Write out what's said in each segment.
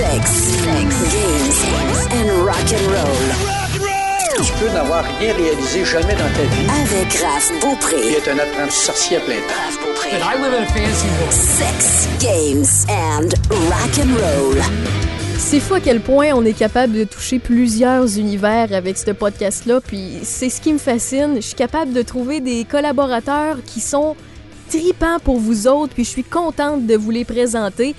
Sex, games and rock and roll. Tu peux n'avoir rien réalisé jamais dans ta vie. Avec Raph Il Beaupré. est un apprenti sorcier à plein temps. Raph Beaupré. I live in a fancy world. Sex, games and rock and roll. C'est fou à quel point on est capable de toucher plusieurs univers avec ce podcast-là, puis c'est ce qui me fascine. Je suis capable de trouver des collaborateurs qui sont tripants pour vous autres, puis je suis contente de vous les présenter.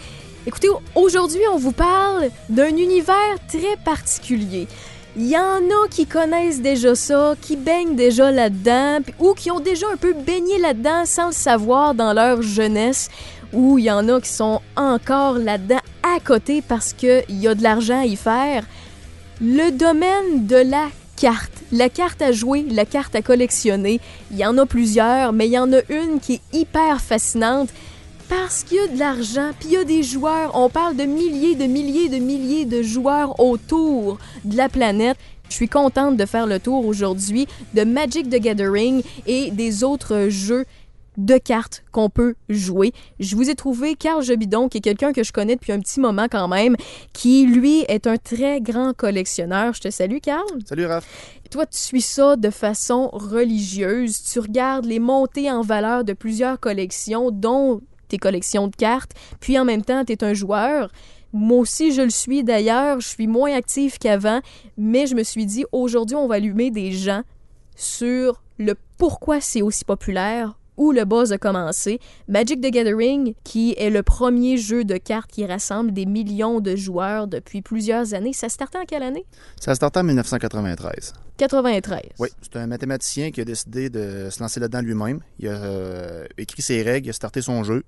Écoutez, aujourd'hui, on vous parle d'un univers très particulier. Il y en a qui connaissent déjà ça, qui baignent déjà là-dedans, ou qui ont déjà un peu baigné là-dedans sans le savoir dans leur jeunesse, ou il y en a qui sont encore là-dedans à côté parce qu'il y a de l'argent à y faire. Le domaine de la carte, la carte à jouer, la carte à collectionner, il y en a plusieurs, mais il y en a une qui est hyper fascinante parce qu'il y a de l'argent, puis il y a des joueurs, on parle de milliers, de milliers, de milliers de joueurs autour de la planète. Je suis contente de faire le tour aujourd'hui de Magic the Gathering et des autres jeux de cartes qu'on peut jouer. Je vous ai trouvé Carl Jobidon, qui est quelqu'un que je connais depuis un petit moment quand même, qui lui est un très grand collectionneur. Je te salue, Carl. Salut Raph. Toi, tu suis ça de façon religieuse. Tu regardes les montées en valeur de plusieurs collections, dont tes collections de cartes, puis en même temps, tu es un joueur. Moi aussi, je le suis d'ailleurs. Je suis moins active qu'avant, mais je me suis dit, aujourd'hui, on va allumer des gens sur le pourquoi c'est aussi populaire, où le buzz a commencé. Magic the Gathering, qui est le premier jeu de cartes qui rassemble des millions de joueurs depuis plusieurs années. Ça startait en quelle année? Ça a starté en 1993. 93. Oui, c'est un mathématicien qui a décidé de se lancer là-dedans lui-même. Il a euh, écrit ses règles, il a starté son jeu,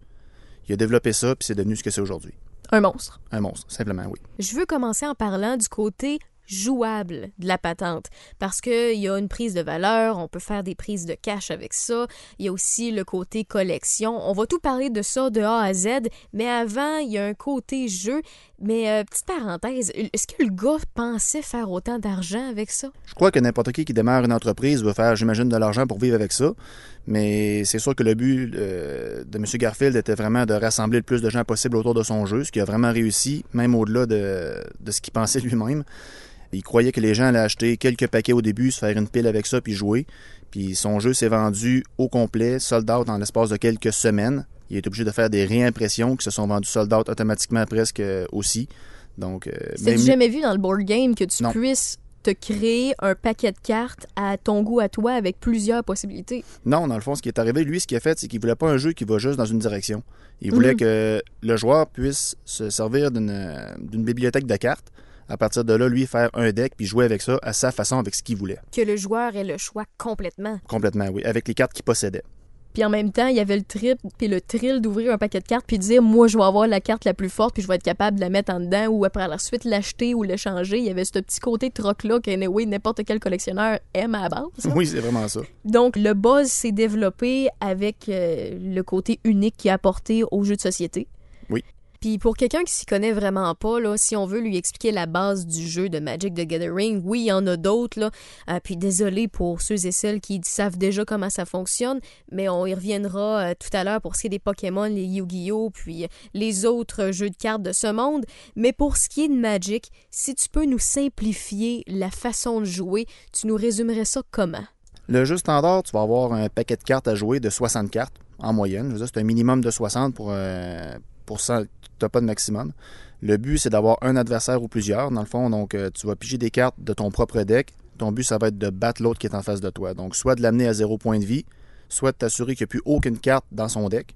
il a développé ça, puis c'est devenu ce que c'est aujourd'hui. Un monstre. Un monstre, simplement, oui. Je veux commencer en parlant du côté jouable de la patente parce qu'il y a une prise de valeur, on peut faire des prises de cash avec ça, il y a aussi le côté collection. On va tout parler de ça de A à Z, mais avant, il y a un côté jeu. Mais euh, petite parenthèse, est-ce que le gars pensait faire autant d'argent avec ça? Je crois que n'importe qui qui démarre une entreprise veut faire, j'imagine, de l'argent pour vivre avec ça. Mais c'est sûr que le but euh, de M. Garfield était vraiment de rassembler le plus de gens possible autour de son jeu, ce qui a vraiment réussi, même au-delà de, de ce qu'il pensait lui-même. Il croyait que les gens allaient acheter quelques paquets au début, se faire une pile avec ça, puis jouer. Puis son jeu s'est vendu au complet, sold out en l'espace de quelques semaines. Il est obligé de faire des réimpressions qui se sont vendues sold out automatiquement presque euh, aussi. Donc, euh, même jamais vu dans le board game que tu Non. puisses te créer un paquet de cartes à ton goût à toi avec plusieurs possibilités. Non, dans le fond, ce qui est arrivé, lui, ce qu'il a fait, c'est qu'il voulait pas un jeu qui va juste dans une direction. Il voulait Mhm. que le joueur puisse se servir d'une d'une bibliothèque de cartes. À partir de là, lui, faire un deck puis jouer avec ça à sa façon, avec ce qu'il voulait. Que le joueur ait le choix complètement. Complètement, oui. Avec les cartes qu'il possédait. Puis en même temps, il y avait le trip puis le thrill d'ouvrir un paquet de cartes puis de dire moi je vais avoir la carte la plus forte puis je vais être capable de la mettre en dedans ou après la suite l'acheter ou l'échanger. Il y avait ce petit côté troc là que anyway, n'importe quel collectionneur aime à la base. Oui, c'est vraiment ça. Donc le buzz s'est développé avec euh, le côté unique qui a apporté aux jeux de société. Puis pour quelqu'un qui s'y connaît vraiment pas, là, si on veut lui expliquer la base du jeu de Magic the Gathering, oui, il y en a d'autres. Là. Euh, puis désolé pour ceux et celles qui savent déjà comment ça fonctionne, mais on y reviendra euh, tout à l'heure pour ce qui est des Pokémon, les Yu-Gi-Oh! puis euh, les autres jeux de cartes de ce monde. Mais pour ce qui est de Magic, si tu peux nous simplifier la façon de jouer, tu nous résumerais ça comment? Le jeu standard, tu vas avoir un paquet de cartes à jouer de 60 cartes en moyenne. C'est un minimum de 60 pour, euh, pour 100, pas de maximum. Le but, c'est d'avoir un adversaire ou plusieurs, dans le fond. Donc, euh, tu vas piger des cartes de ton propre deck. Ton but, ça va être de battre l'autre qui est en face de toi. Donc, soit de l'amener à zéro point de vie, soit de t'assurer qu'il n'y a plus aucune carte dans son deck,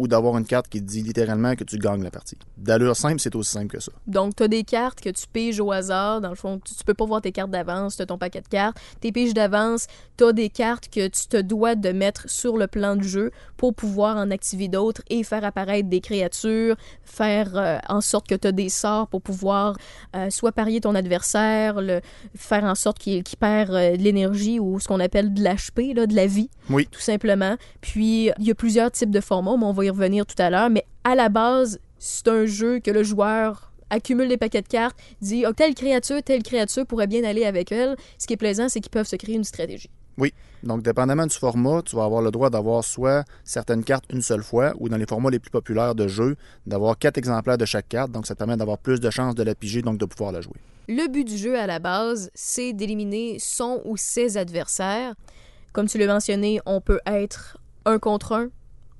ou d'avoir une carte qui te dit littéralement que tu gagnes la partie. D'allure simple, c'est aussi simple que ça. Donc, tu as des cartes que tu piges au hasard. Dans le fond, tu, tu peux pas voir tes cartes d'avance, tu as ton paquet de cartes. Tes piges d'avance, tu as des cartes que tu te dois de mettre sur le plan de jeu pour pouvoir en activer d'autres et faire apparaître des créatures, faire euh, en sorte que tu as des sorts pour pouvoir euh, soit parier ton adversaire, le, faire en sorte qu'il qu'il perd euh, de l'énergie ou ce qu'on appelle de l'HP, de la vie Oui. tout simplement. Puis, il y a plusieurs types de formats, mais on va y revenir tout à l'heure. Mais à la base, c'est un jeu que le joueur accumule des paquets de cartes, dit oh, telle créature, telle créature pourrait bien aller avec elle. Ce qui est plaisant, c'est qu'ils peuvent se créer une stratégie. Donc, dépendamment du format, tu vas avoir le droit d'avoir soit certaines cartes une seule fois ou dans les formats les plus populaires de jeu, d'avoir quatre exemplaires de chaque carte. Donc, ça te permet d'avoir plus de chances de la piger, donc de pouvoir la jouer. Le but du jeu à la base, c'est d'éliminer son ou ses adversaires. Comme tu l'as mentionné, on peut être un contre un,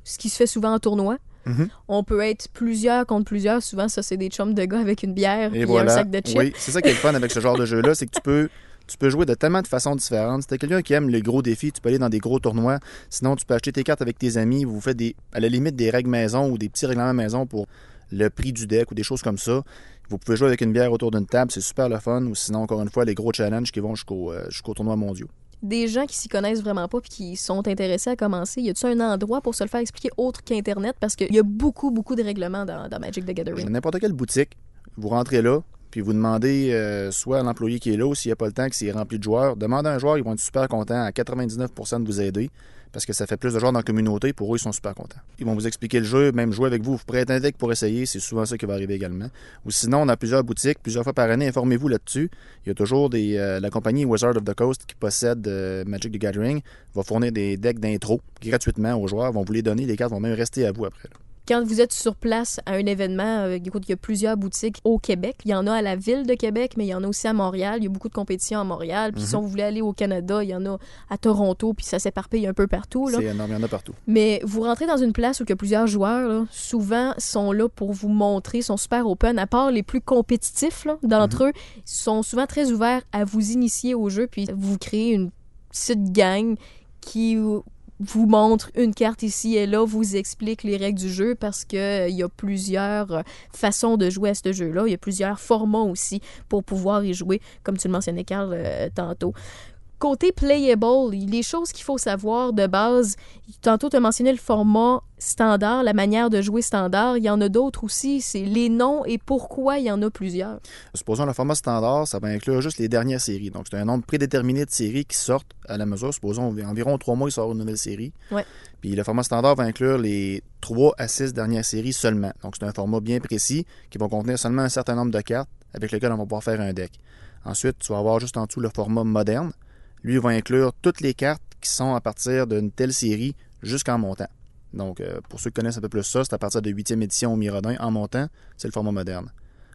ce qui se fait souvent en tournoi. Mhm. On peut être plusieurs contre plusieurs. Souvent, ça, c'est des chums de gars avec une bière Et voilà. un sac de chips. Oui, c'est ça qui est le fun avec ce genre de jeu-là, c'est que tu peux, tu peux jouer de tellement de façons différentes. Si t'es quelqu'un qui aime les gros défis, tu peux aller dans des gros tournois. Sinon, tu peux acheter tes cartes avec tes amis. Vous faites des, à la limite des règles maison ou des petits règlements maison pour le prix du deck ou des choses comme ça. Vous pouvez jouer avec une bière autour d'une table, c'est super le fun. Ou sinon, encore une fois, les gros challenges qui vont jusqu'au euh, tournoi mondiaux. Des gens qui s'y connaissent vraiment pas puis qui sont intéressés à commencer, y a-tu un endroit pour se le faire expliquer autre qu'Internet? Parce qu'il y a beaucoup, beaucoup de règlements dans, dans Magic the Gathering. N'importe quelle boutique, vous rentrez là, puis vous demandez euh, soit à l'employé qui est là ou s'il n'y a pas le temps, que c'est rempli de joueurs. Demandez à un joueur, ils vont être super contents à 99% de vous aider parce que ça fait plus de joueurs dans la communauté. Pour eux, ils sont super contents. Ils vont vous expliquer le jeu, même jouer avec vous. Vous être un deck pour essayer. C'est souvent ça qui va arriver également. Ou sinon, on a plusieurs boutiques, plusieurs fois par année. Informez-vous là-dessus. Il y a toujours des, euh, la compagnie Wizard of the Coast qui possède euh, Magic the Gathering va fournir des decks d'intro gratuitement aux joueurs. vont vous les donner. Les cartes vont même rester à vous après. Quand vous êtes sur place à un événement, euh, écoute, il y a plusieurs boutiques au Québec. Il y en a à la ville de Québec, mais il y en a aussi à Montréal. Il y a beaucoup de compétitions à Montréal. Puis si on voulait aller au Canada, il y en a à Toronto, puis ça s'éparpille un peu partout. Là. C'est énorme, il y en a partout. Mais vous rentrez dans une place où il y a plusieurs joueurs, là, souvent sont là pour vous montrer, sont super open, à part les plus compétitifs d'entre eux, sont souvent très ouverts à vous initier au jeu, puis vous créez une petite gang qui vous montre une carte ici et là, vous explique les règles du jeu parce que euh, il y a plusieurs euh, façons de jouer à ce jeu-là. Il y a plusieurs formats aussi pour pouvoir y jouer, comme tu le mentionnais, Carl, euh, tantôt. Côté playable, les choses qu'il faut savoir de base, tantôt tu as mentionné le format standard, la manière de jouer standard, il y en a d'autres aussi, c'est les noms et pourquoi il y en a plusieurs. Supposons le format standard, ça va inclure juste les dernières séries. Donc, c'est un nombre prédéterminé de séries qui sortent à la mesure. Supposons environ trois mois, il sort une nouvelle série. Ouais. Puis le format standard va inclure les trois à six dernières séries seulement. Donc, c'est un format bien précis qui va contenir seulement un certain nombre de cartes avec lesquelles on va pouvoir faire un deck. Ensuite, tu vas avoir juste en dessous le format moderne. Lui, il va inclure toutes les cartes qui sont à partir d'une telle série jusqu'en montant. Donc, euh, pour ceux qui connaissent un peu plus ça, c'est à partir de 8e édition au Mirodin en montant, c'est le format moderne.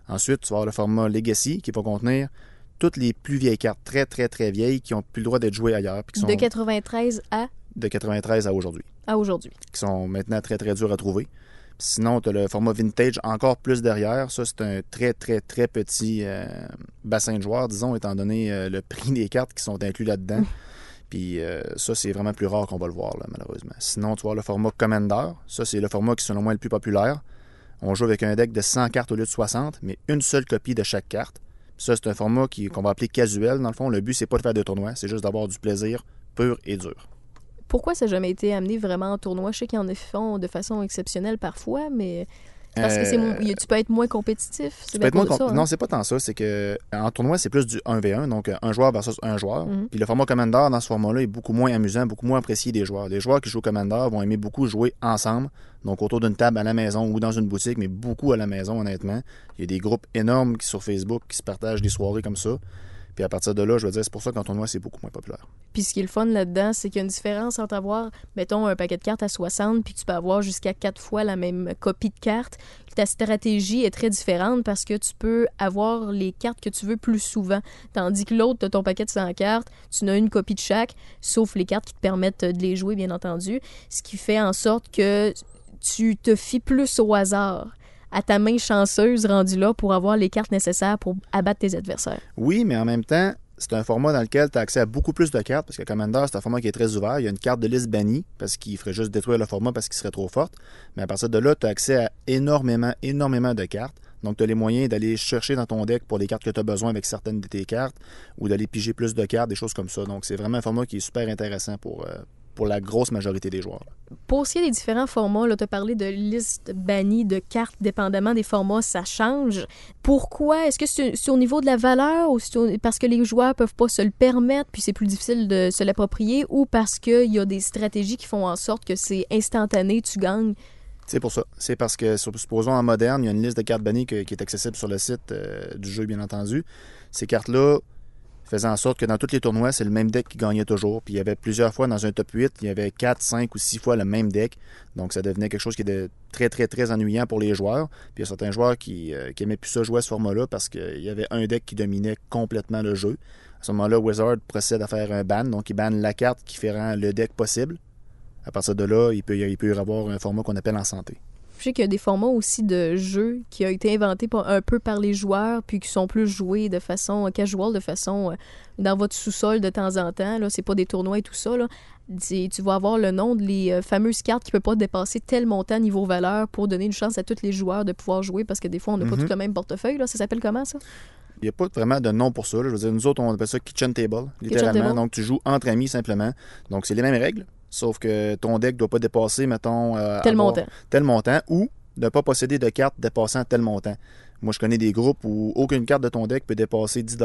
Ensuite, tu vas avoir le format Legacy qui va contenir toutes les plus vieilles cartes, très très très vieilles, qui n'ont plus le droit d'être jouées ailleurs, puis qui sont De 93 à, de 93 à aujourd'hui, à aujourd'hui. qui sont maintenant très très durs à trouver. Sinon, tu as le format vintage encore plus derrière. Ça, c'est un très très très petit euh, bassin de joueurs, disons, étant donné euh, le prix des cartes qui sont inclus là-dedans. Puis euh, ça, c'est vraiment plus rare qu'on va le voir, là, malheureusement. Sinon, tu vois le format Commander. Ça, c'est le format qui, selon moi, est le plus populaire. On joue avec un deck de 100 cartes au lieu de 60, mais une seule copie de chaque carte. Puis ça, c'est un format qu'on va appeler casuel, dans le fond. Le but, c'est pas de faire de tournoi, c'est juste d'avoir du plaisir pur et dur. Pourquoi ça n'a jamais été amené vraiment en tournoi? Je sais qu'ils en font de façon exceptionnelle parfois, mais parce que c'est Euh, tu peux être moins compétitif. Tu peux être moins ça, hein? Non, c'est pas tant ça. C'est que en tournoi, c'est plus du 1v1, donc euh, un joueur versus un joueur. Mhm. Puis le format Commander, dans ce format-là, est beaucoup moins amusant, beaucoup moins apprécié des joueurs. Les joueurs qui jouent au Commander vont aimer beaucoup jouer ensemble, donc autour d'une table à la maison ou dans une boutique, mais beaucoup à la maison, honnêtement. Il y a des groupes énormes qui, sur Facebook qui se partagent des soirées comme ça. Puis à partir de là, je veux dire, c'est pour ça qu'en tournoi, c'est beaucoup moins populaire. Puis ce qui est le fun là-dedans, c'est qu'il y a une différence entre avoir, mettons, un paquet de cartes à 60, puis tu peux avoir jusqu'à quatre fois la même copie de cartes. Ta stratégie est très différente parce que tu peux avoir les cartes que tu veux plus souvent. Tandis que l'autre, tu ton paquet de 100 cartes, tu n'as une copie de chaque, sauf les cartes qui te permettent de les jouer, bien entendu. Ce qui fait en sorte que tu te fies plus au hasard à ta main chanceuse rendue là pour avoir les cartes nécessaires pour abattre tes adversaires? Oui, mais en même temps, c'est un format dans lequel tu as accès à beaucoup plus de cartes, parce que Commander, c'est un format qui est très ouvert. Il y a une carte de liste bannie, parce qu'il ferait juste détruire le format parce qu'il serait trop forte. Mais à partir de là, tu as accès à énormément, énormément de cartes. Donc, tu as les moyens d'aller chercher dans ton deck pour les cartes que tu as besoin avec certaines de tes cartes, ou d'aller piger plus de cartes, des choses comme ça. Donc, c'est vraiment un format qui est super intéressant pour, euh, pour la grosse majorité des joueurs. Pour ce qui est des différents formats, tu as parlé de liste bannie de cartes, dépendamment des formats, ça change. Pourquoi? Est-ce que c'est au niveau de la valeur ou au- parce que les joueurs peuvent pas se le permettre puis c'est plus difficile de se l'approprier ou parce qu'il y a des stratégies qui font en sorte que c'est instantané, tu gagnes? C'est pour ça. C'est parce que, sup- supposons en moderne, il y a une liste de cartes bannies que- qui est accessible sur le site euh, du jeu, bien entendu. Ces cartes-là, faisant en sorte que dans tous les tournois, c'est le même deck qui gagnait toujours. Puis il y avait plusieurs fois dans un top 8, il y avait 4, 5 ou 6 fois le même deck. Donc ça devenait quelque chose qui était très, très, très ennuyant pour les joueurs. Puis il y a certains joueurs qui, euh, qui aimaient plus ça jouer à ce format-là parce qu'il y avait un deck qui dominait complètement le jeu. À ce moment-là, Wizard procède à faire un ban. Donc il banne la carte qui fait le deck possible. À partir de là, il peut y avoir un format qu'on appelle en santé. Sais qu'il y a des formats aussi de jeux qui ont été inventés un peu par les joueurs, puis qui sont plus joués de façon casual, de façon euh, dans votre sous-sol de temps en temps. Là, c'est pas des tournois et tout ça. Là. Tu vas avoir le nom de les euh, fameuses cartes qui ne peuvent pas dépasser tel montant niveau valeur pour donner une chance à tous les joueurs de pouvoir jouer parce que des fois, on n'a pas Mhm. tout le même portefeuille. Là. Ça s'appelle comment ça? Il n'y a pas vraiment de nom pour ça. là. Je veux dire, nous autres, on appelle ça kitchen table, littéralement. table? Donc, tu joues entre amis simplement. Donc, c'est les mêmes règles, sauf que ton deck ne doit pas dépasser, mettons, euh, Tel montant. tel montant ou ne pas posséder de cartes dépassant tel montant. Moi, je connais des groupes où aucune carte de ton deck peut dépasser 10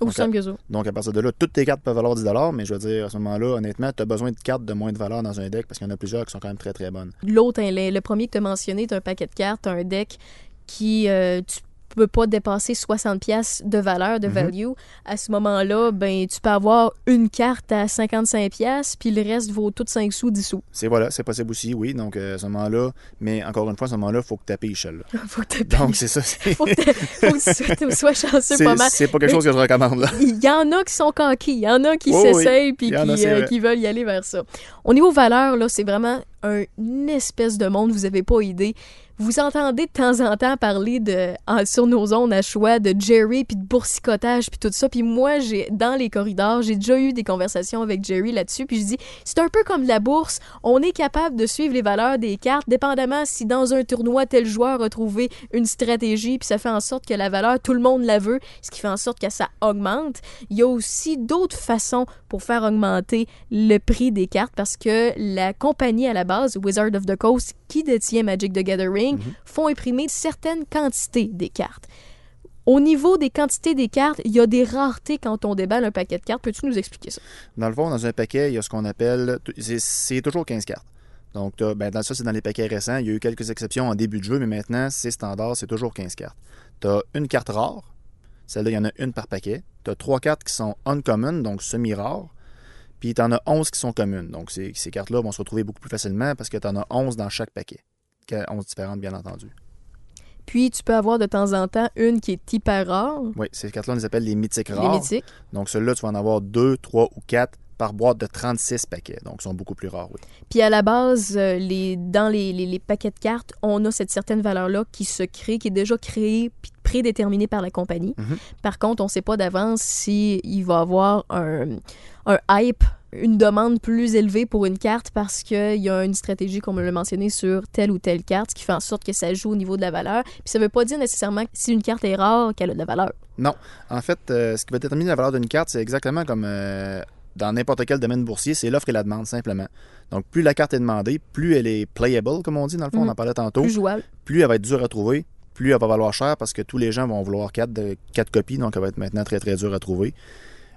Au Ok. simple que ça. Donc, à partir de là, toutes tes cartes peuvent valoir 10 mais je veux dire, à ce moment-là, honnêtement, tu as besoin de cartes de moins de valeur dans un deck parce qu'il y en a plusieurs qui sont quand même très, très bonnes. L'autre, hein, le, premier que tu as mentionné, tu un paquet de cartes, un deck qui euh, tu peux pas dépasser 60 pièces de valeur, de Mhm. value. À ce moment-là, ben tu peux avoir une carte à 55 pièces, puis le reste vaut tout 5 sous, 10 sous. C'est voilà, c'est possible aussi, oui. Donc, euh, à ce moment-là, mais encore une fois, à ce moment-là, il faut que tu payes là. faut que tu Donc, c'est ça. faut que faut que tu sois- chanceux pas mal. c'est pas quelque chose que je recommande. Il y en a qui sont conquis, il y en a qui Oui, oui. s'essayent puis en a, qui, euh, qui veulent y aller vers ça. Au niveau valeur, là, c'est vraiment un espèce de monde, vous avez pas idée. Vous entendez de temps en temps parler de sur nos ondes à choix de Jerry puis de boursicotage puis tout ça. Puis moi, j'ai dans les corridors, j'ai déjà eu des conversations avec Jerry là-dessus. Puis je dis, c'est un peu comme la bourse. On est capable de suivre les valeurs des cartes, dépendamment si dans un tournoi tel joueur a trouvé une stratégie, puis ça fait en sorte que la valeur tout le monde la veut, ce qui fait en sorte que ça augmente. Il y a aussi d'autres façons pour faire augmenter le prix des cartes parce que la compagnie à la base, Wizard of the Coast, qui détient Magic the Gathering, font imprimer certaines quantités des cartes. Au niveau des quantités des cartes, il y a des raretés quand on déballe un paquet de cartes. Peux-tu nous expliquer ça? Dans le fond, dans un paquet, il y a ce qu'on appelle. c'est- toujours 15 cartes. Donc, ben, dans ça, c'est dans les paquets récents. Il y a eu quelques exceptions en début de jeu, mais maintenant, c'est standard, c'est toujours 15 cartes. Tu as une carte rare. Celle-là, il y en a une par paquet. Tu as trois cartes qui sont uncommon, donc semi-rares. Puis tu en as 11 qui sont communes. Donc, ces, ces cartes-là vont se retrouver beaucoup plus facilement parce que tu en as 11 dans chaque paquet. Que- 11 différentes, bien entendu. Puis tu peux avoir de temps en temps une qui est hyper rare, Oui, ces cartes-là, on les appelle les mythiques les rares. mythiques. Donc, celles-là, tu vas en avoir 2, 3 ou 4 par boîte de 36 paquets. Donc, ils sont beaucoup plus rares, oui. Puis à la base, euh, les, dans les, les- les paquets de cartes, on a cette certaine valeur-là qui se crée, qui est déjà créée puis prédéterminée par la compagnie. Mhm. Par contre, on ne sait pas d'avance s'il va y avoir un, un hype, une demande plus élevée pour une carte parce qu'il y a une stratégie, comme on l'a mentionné, sur telle ou telle carte, ce qui fait en sorte que ça joue au niveau de la valeur. Puis ça ne veut pas dire nécessairement que si une carte est rare, qu'elle a de la valeur. Non. En fait, euh, ce qui va déterminer la valeur d'une carte, c'est exactement comme euh, dans n'importe quel domaine boursier, c'est l'offre et la demande, simplement. Donc, plus la carte est demandée, plus elle est playable, comme on dit, dans le fond, Mhm. on en parlait tantôt, Plus jouable. plus elle va être dure à trouver, plus elle va valoir cher parce que tous les gens vont vouloir quatre, de, quatre copies, donc elle va être maintenant très, très dure à trouver.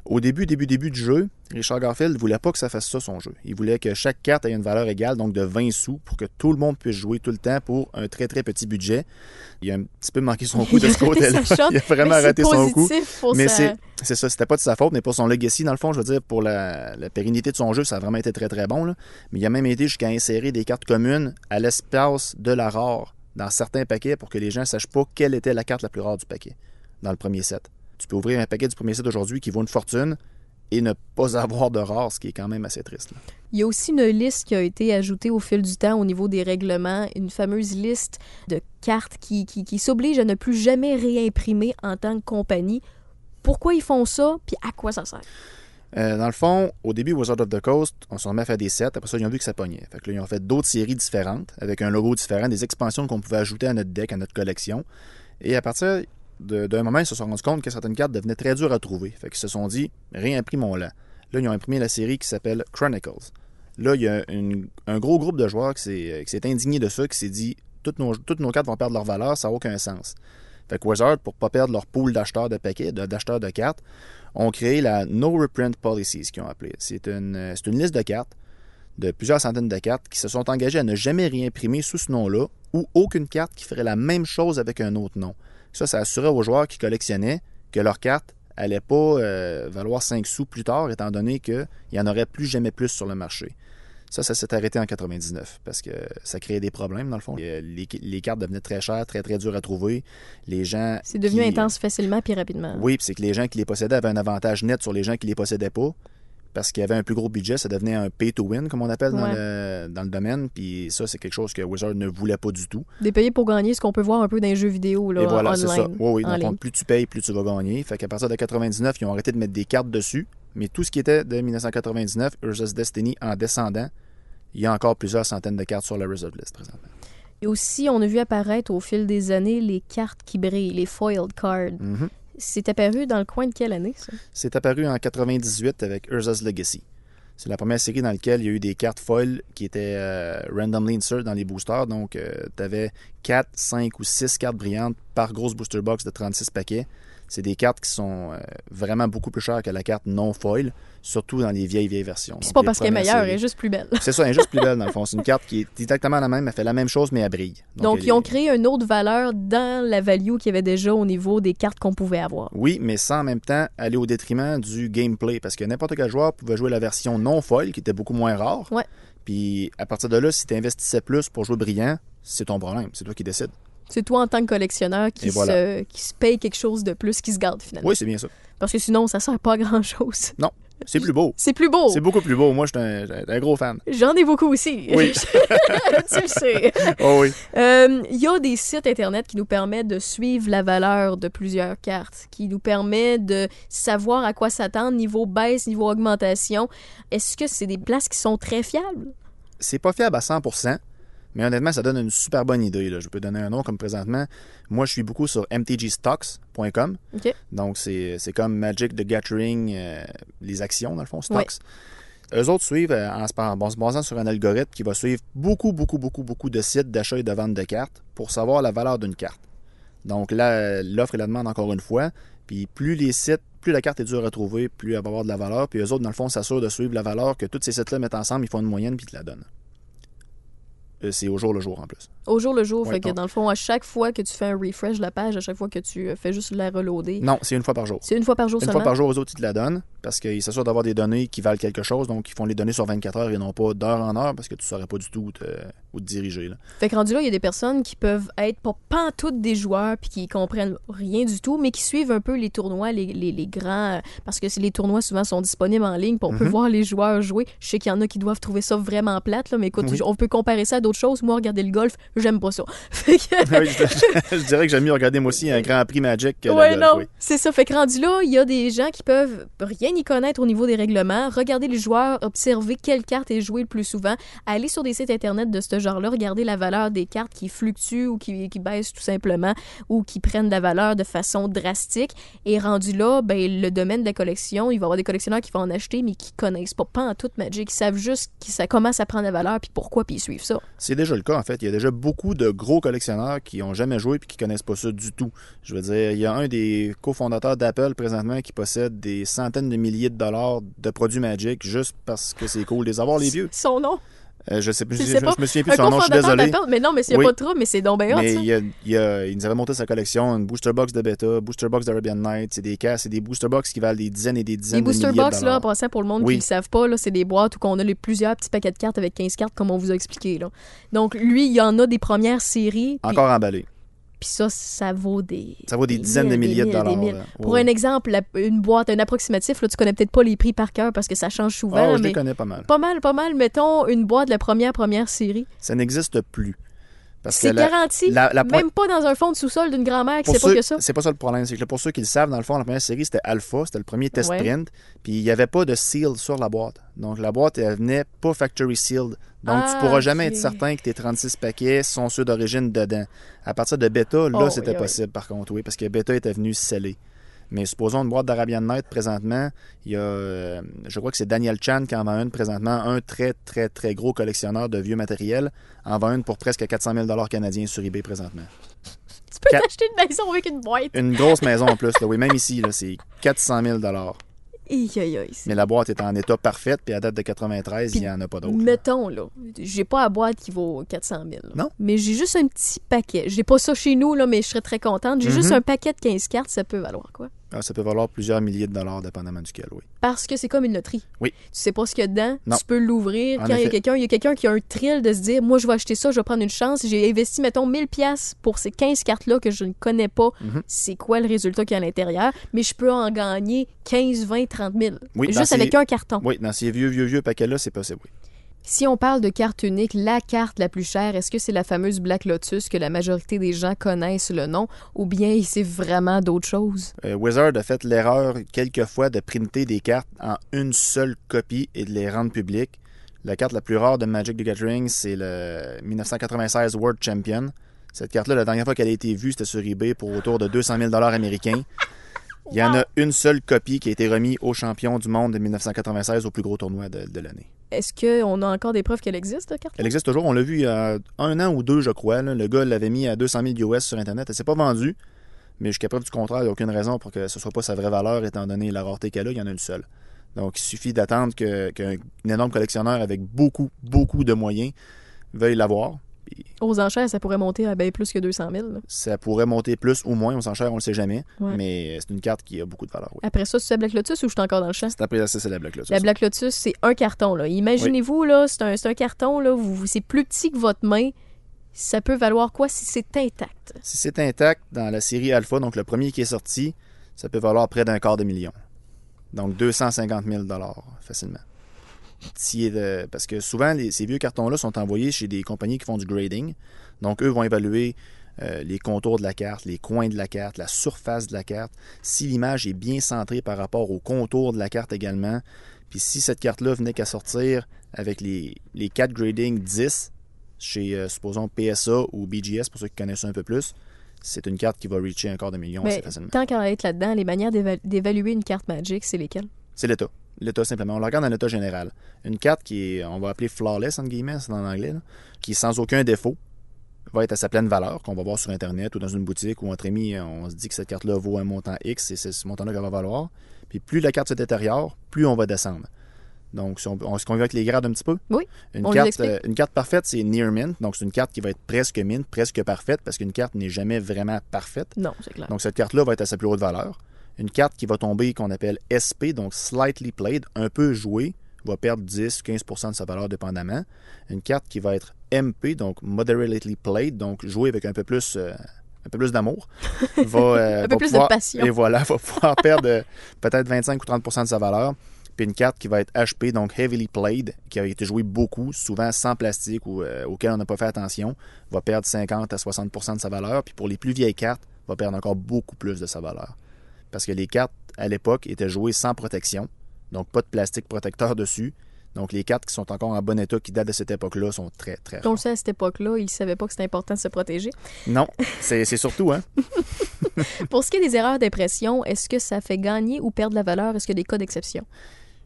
Au début, début, début du jeu, Richard Garfield ne voulait pas que ça fasse ça son jeu. Il voulait que chaque carte ait une valeur égale, donc de 20 sous, pour que tout le monde puisse jouer tout le temps pour un très très petit budget. Il a un petit peu manqué son coup de ce côté-là. Il a vraiment raté son coup. Mais c'est c'est ça, c'était pas de sa faute, mais pour son legacy, dans le fond, je veux dire, pour la, la pérennité de son jeu, ça a vraiment été très très bon. là. Mais il a même été jusqu'à insérer des cartes communes à l'espace de la rare dans certains paquets pour que les gens ne sachent pas quelle était la carte la plus rare du paquet dans le premier set. Tu peux ouvrir un paquet du premier set aujourd'hui qui vaut une fortune et ne pas avoir de rare, ce qui est quand même assez triste. Il y a aussi une liste qui a été ajoutée au fil du temps au niveau des règlements, une fameuse liste de cartes qui, qui, qui s'oblige à ne plus jamais réimprimer en tant que compagnie. Pourquoi ils font ça, puis à quoi ça sert? Euh, dans le fond, au début, Wizard of the Coast, on se remet à faire des sets. Après ça, ils ont vu que ça pognait. Fait que là, ils ont fait d'autres séries différentes, avec un logo différent, des expansions qu'on pouvait ajouter à notre deck, à notre collection. Et à partir d'un moment, ils se sont rendus compte que certaines cartes devenaient très dures à trouver. Fait qu'ils se sont dit, réimprimons-la. Là, ils ont imprimé la série qui s'appelle Chronicles. Là, il y a un gros groupe de joueurs qui s'est indigné de ça, qui s'est dit, toutes nos cartes vont perdre leur valeur, ça n'a aucun sens. Fait que Wizard, pour pas perdre leur pool d'acheteurs de paquets, d'acheteurs de cartes, ont créé la No Reprint Policy, ce qu'ils ont appelé. C'est une, euh, une liste de cartes, de plusieurs centaines de cartes, qui se sont engagées à ne jamais réimprimer sous ce nom-là ou aucune carte qui ferait la même chose avec un autre nom. Ça, ça assurait aux joueurs qui collectionnaient que leur carte allait pas euh, valoir 5 sous plus tard, étant donné qu'il n'y en aurait plus jamais plus sur le marché. Ça, ça s'est arrêté en 99 parce que ça créait des problèmes, dans le fond. Les, les- cartes devenaient très chères, très, très dures à trouver. Les gens. C'est devenu qui- intense facilement puis rapidement. Oui, puis c'est que les gens qui les possédaient avaient un avantage net sur les gens qui les possédaient pas. Parce qu'il y avait un plus gros budget, ça devenait un pay to win, comme on appelle dans, le, dans le domaine. Puis ça, c'est quelque chose que Wizard ne voulait pas du tout. Des payés pour gagner, ce qu'on peut voir un peu dans les jeux vidéo là, Et voilà, c'est ça. Oui, oui. Dans fond, plus tu payes, plus tu vas gagner. Fait qu'à partir de 99, ils ont arrêté de mettre des cartes dessus. Mais tout ce qui était de 1999, Urza's Destiny en descendant, il y a encore plusieurs centaines de cartes sur la Reserve List présentement. Et aussi, on a vu apparaître au fil des années les cartes qui brillent, les foiled cards. Mhm. C'est apparu dans le coin de quelle année, ça? C'est apparu en 98 avec Urza's Legacy. C'est la première série dans laquelle il y a eu des cartes foil qui étaient euh, randomly insert dans les boosters. Donc, tu avais 4, 5 ou 6 cartes brillantes par grosse booster box de 36 paquets. C'est des cartes qui sont euh, vraiment beaucoup plus chères que la carte non foil, surtout dans les vieilles, vieilles versions. C'est pas parce qu'elle est meilleure, elle est juste plus belle. C'est ça, elle est juste plus belle dans le fond. C'est une carte qui est exactement la même, elle fait la même chose, mais elle brille. Donc, elle ils ont créé une autre valeur dans la value qu'il y avait déjà au niveau des cartes qu'on pouvait avoir. Oui, mais sans en même temps aller au détriment du gameplay. Parce que n'importe quel joueur pouvait jouer la version non foil, qui était beaucoup moins rare. Ouais. Puis à partir de là, si tu investissais plus pour jouer brillant, c'est ton problème. C'est toi qui décides. C'est toi, en tant que collectionneur, qui, voilà. se, qui se paye quelque chose de plus, qui se garde finalement. Oui, c'est bien ça. Parce que sinon, ça sert pas à grand-chose. C'est plus beau. C'est plus beau. C'est beaucoup plus beau. Moi, je suis un, un gros fan. J'en ai beaucoup aussi. Oui. tu le sais. Oh oui. Euh, Il y a des sites Internet qui nous permettent de suivre la valeur de plusieurs cartes, qui nous permet de savoir à quoi s'attendre, niveau baisse, niveau augmentation. Est-ce que c'est des places qui sont très fiables? C'est pas fiable à 100%, mais honnêtement, ça donne une super bonne idée. là. Je peux donner un nom comme présentement. Moi, je suis beaucoup sur mtgstocks.com. Donc, c'est comme Magic the Gathering, euh, les actions, dans le fond, stocks. Eux autres suivent euh, en, se en- en se basant sur un algorithme qui va suivre beaucoup, beaucoup, beaucoup, beaucoup de sites d'achat et de vente de cartes pour savoir la valeur d'une carte. Donc là, l'offre et la demande encore une fois. Puis plus les sites, plus la carte est dure à trouver, plus elle va avoir de la valeur. Puis eux autres, dans le fond, s'assurent de suivre la valeur que tous ces sites-là mettent ensemble, ils font une moyenne puis ils te la donnent. Euh, C'est au jour le jour en plus. Au jour le jour, Ouais, fait que donc- dans le fond, à chaque fois que tu fais un refresh de la page, à chaque fois que tu euh, fais juste la reloader, Non, c'est une fois par jour. c'est une fois par jour Une seulement? fois par jour, eux autres, ils te la donnent parce qu'ils s'assurent d'avoir des données qui valent quelque chose. Donc, ils font les données sur 24 heures et non pas d'heure en heure parce que tu ne saurais pas du tout où te, où te diriger. Là. Fait que rendu là, il y a des personnes qui peuvent être pas pantoute des joueurs puis qui comprennent rien du tout, mais qui suivent un peu les tournois, les, les, les grands. euh, Parce que les tournois souvent sont disponibles en ligne, puis on peut Mhm. voir les joueurs jouer. Je sais qu'il y en a qui doivent trouver ça vraiment plate, là, mais écoute, Oui. on peut comparer ça à d'autres choses. Moi, regarder le golf, j'aime pas ça. Que. Oui, je, je dirais que j'aime mieux regarder moi aussi un Grand Prix Magic que Ouais, golf, non, oui. c'est ça. Fait que rendu là, il y a des gens qui peuvent rien y connaître au niveau des règlements, regarder les joueurs, observer quelle carte est jouée le plus souvent, aller sur des sites internet de ce genre-là, regarder la valeur des cartes qui fluctuent ou qui, qui baissent tout simplement ou qui prennent de la valeur de façon drastique. Et rendu là, ben, le domaine de la collection, il va y avoir des collectionneurs qui vont en acheter, mais qui connaissent pas, pas en tout Magic, qui savent juste qui, ça commence à prendre de la valeur, puis pourquoi, puis ils suivent ça. C'est déjà le cas, en fait. Il y a déjà beaucoup de gros collectionneurs qui ont jamais joué et qui connaissent pas ça du tout. Je veux dire, il y a un des cofondateurs d'Apple présentement qui possède des centaines de milliers de dollars de produits Magic juste parce que c'est cool de les avoir, les vieux. Son nom? Euh, je sais plus, Je je, me souviens plus de son nom, je suis désolé. mais non, mais s'il n'y a Oui. pas de trouble, mais c'est donc bien Mais il, y a- il, y a- il nous avait monté sa collection, une booster box de bêta, booster box d'Arabian Night, c'est des cas, c'est des booster box qui valent des dizaines et des dizaines Les de booster milliers box, de là, en passant pour le monde Oui. qui ne le savent pas, là, c'est des boîtes où on a les plusieurs petits paquets de cartes avec 15 cartes, comme on vous a expliqué. Là. Donc, lui, il y en a des premières séries. Puis, Encore emballé. Puis ça, ça vaut des. Ça vaut des dizaines de milliers de des dollars. Pour un exemple, une boîte, un approximatif, là, tu connais peut-être pas les prix par cœur parce que ça change souvent. Là, je mais les connais pas mal. pas mal, pas mal. Mettons une boîte de la première, première série. Ça n'existe plus. C'est garanti. la- la Même pas dans un fond de sous-sol d'une grand-mère qui sait pas que ça. C'est pas ça le problème. C'est que pour ceux qui le savent, dans le fond, la première série, c'était Alpha. C'était le premier test Ouais. print. Puis il n'y avait pas de seal sur la boîte. Donc la boîte, elle venait pas factory sealed. Donc Ah, tu pourras jamais être certain que tes 36 paquets sont ceux d'origine dedans. À partir de bêta, là, Oh, c'était oui, oui. possible par contre, oui, parce que bêta était venu sceller. Mais supposons une boîte d'Arabian Night présentement, il y a, euh, je crois que c'est Daniel Chan qui en vend une présentement, un très très très gros collectionneur de vieux matériel, en vend une pour presque 400 000 canadiens sur eBay présentement. Tu peux t'acheter une maison avec une boîte. Une grosse maison en plus, là. oui, même ici, là, c'est 400 000 Aïe, aïe, aïe. Mais la boîte est en état parfait, puis à date de 93, Puis il n'y en a pas d'autres. Mettons, là, j'ai pas la boîte qui vaut 400 000. là. Non. Mais j'ai juste un petit paquet. J'ai pas ça chez nous, là, mais je serais très contente. J'ai juste Mhm. un paquet de 15 cartes, ça peut valoir quoi? Ah, ça peut valoir plusieurs milliers de dollars, dépendamment duquel, oui. Parce que c'est comme une loterie. Oui. Tu sais pas ce qu'il y a dedans, Non. tu peux l'ouvrir. En Quand il y a quelqu'un, il y a quelqu'un qui a un thrill de se dire Moi, je vais acheter ça, je vais prendre une chance. J'ai investi, mettons, 1000$ piastres pour ces 15 cartes-là que je ne connais pas. Mhm. C'est quoi le résultat qu'il y a à l'intérieur? Mais je peux en gagner 15, 20, 30 000. Oui, Juste ces- avec un carton. Oui, dans ces vieux, vieux, vieux paquets-là, c'est possible, oui. Si on parle de carte unique, la carte la plus chère, est-ce que c'est la fameuse Black Lotus que la majorité des gens connaissent le nom ou bien c'est vraiment d'autres choses? Euh, Wizard a fait l'erreur quelquefois de printer des cartes en une seule copie et de les rendre publiques. La carte la plus rare de Magic the Gathering, c'est le 1996 World Champion. Cette carte-là, la dernière fois qu'elle a été vue, c'était sur eBay pour autour de 200 000 américains. Il y en a une seule copie qui a été remise au champion du monde de 1996 au plus gros tournoi de, de l'année. Est-ce qu'on a encore des preuves qu'elle existe, la carte? Elle existe toujours. On l'a vu il y a un an ou deux, je crois. Le gars l'avait mis à 200 000 US sur Internet. Elle s'est pas vendue. Mais jusqu'à preuve du contraire, il n'y a aucune raison pour que ce soit pas sa vraie valeur, étant donné la rareté qu'elle a. Il y en a une seule. Donc, il suffit d'attendre qu'un énorme collectionneur avec beaucoup, beaucoup de moyens veuille l'avoir. Aux enchères, ça pourrait monter à bien plus que 200 000. là. ça pourrait monter plus ou moins. S'en cher, on le sait jamais. Ouais. Mais c'est une carte qui a beaucoup de valeur. Oui. Après ça, c'est la Black Lotus ou je suis encore dans le champ? C'est après ça, c'est la Black Lotus. La Black Lotus, c'est un carton. Là. Imaginez-vous, là, c'est un, c'est un carton, là, c'est plus petit que votre main. Ça peut valoir quoi si c'est intact? Si c'est intact dans la série Alpha, donc le premier qui est sorti, ça peut valoir près d'un quart de million. Donc 250 000 facilement. Parce que souvent, les- ces vieux cartons-là sont envoyés chez des compagnies qui font du grading. Donc eux vont évaluer euh, les contours de la carte, les coins de la carte, la surface de la carte, si l'image est bien centrée par rapport au contour de la carte également. Puis si cette carte-là venait qu'à sortir avec les, les 4 grading 10 chez, euh, supposons, PSA ou BGS, pour ceux qui connaissent ça un peu plus, c'est une carte qui va reacher un quart de million Mais assez facilement. tant qu'à être là-dedans, les manières d'éva- d'évaluer une carte Magic, c'est lesquelles? C'est l'état. L'état simplement. On le regarde dans l'état général. Une carte qui est, on va appeler flawless, entre guillemets, c'est en anglais, là, qui est sans aucun défaut, va être à sa pleine valeur, qu'on va voir sur Internet ou dans une boutique ou entre amis, on se dit que cette carte-là vaut un montant X et c'est ce montant-là qu'elle va valoir. Puis plus la carte se détériore, plus on va descendre. Donc, si on, on se convient avec les grades un petit peu? Oui, Une on carte, euh, une carte parfaite, c'est near mint. Donc, c'est une carte qui va être presque mint, presque parfaite, parce qu'une carte n'est jamais vraiment parfaite. Non, c'est clair. Donc, cette carte-là va être à sa plus haute valeur. Une carte qui va tomber, qu'on appelle SP, donc slightly played, un peu jouée, va perdre 10-15% de sa valeur dépendamment. Une carte qui va être MP, donc moderately played, donc jouée avec un peu plus, euh, un peu plus d'amour, va, euh, Un peu va plus de pouvoir- passion. Et voilà, va pouvoir perdre euh, peut-être 25 ou 30% de sa valeur. Puis une carte qui va être HP, donc heavily played, qui a été jouée beaucoup, souvent sans plastique ou euh, auquel on n'a pas fait attention, va perdre 50 à 60% de sa valeur. Puis pour les plus vieilles cartes, va perdre encore beaucoup plus de sa valeur. Parce que les cartes, à l'époque, étaient jouées sans protection, donc pas de plastique protecteur dessus. Donc les cartes qui sont encore en bon état, qui datent de cette époque-là, sont très, très On le rares. sait à cette époque-là, ils ne savaient pas que c'était important de se protéger. Non, c'est c'est surtout, hein, Pour ce qui est des erreurs d'impression, est-ce que ça fait gagner ou perdre la valeur? Est-ce qu'il y a des cas d'exception?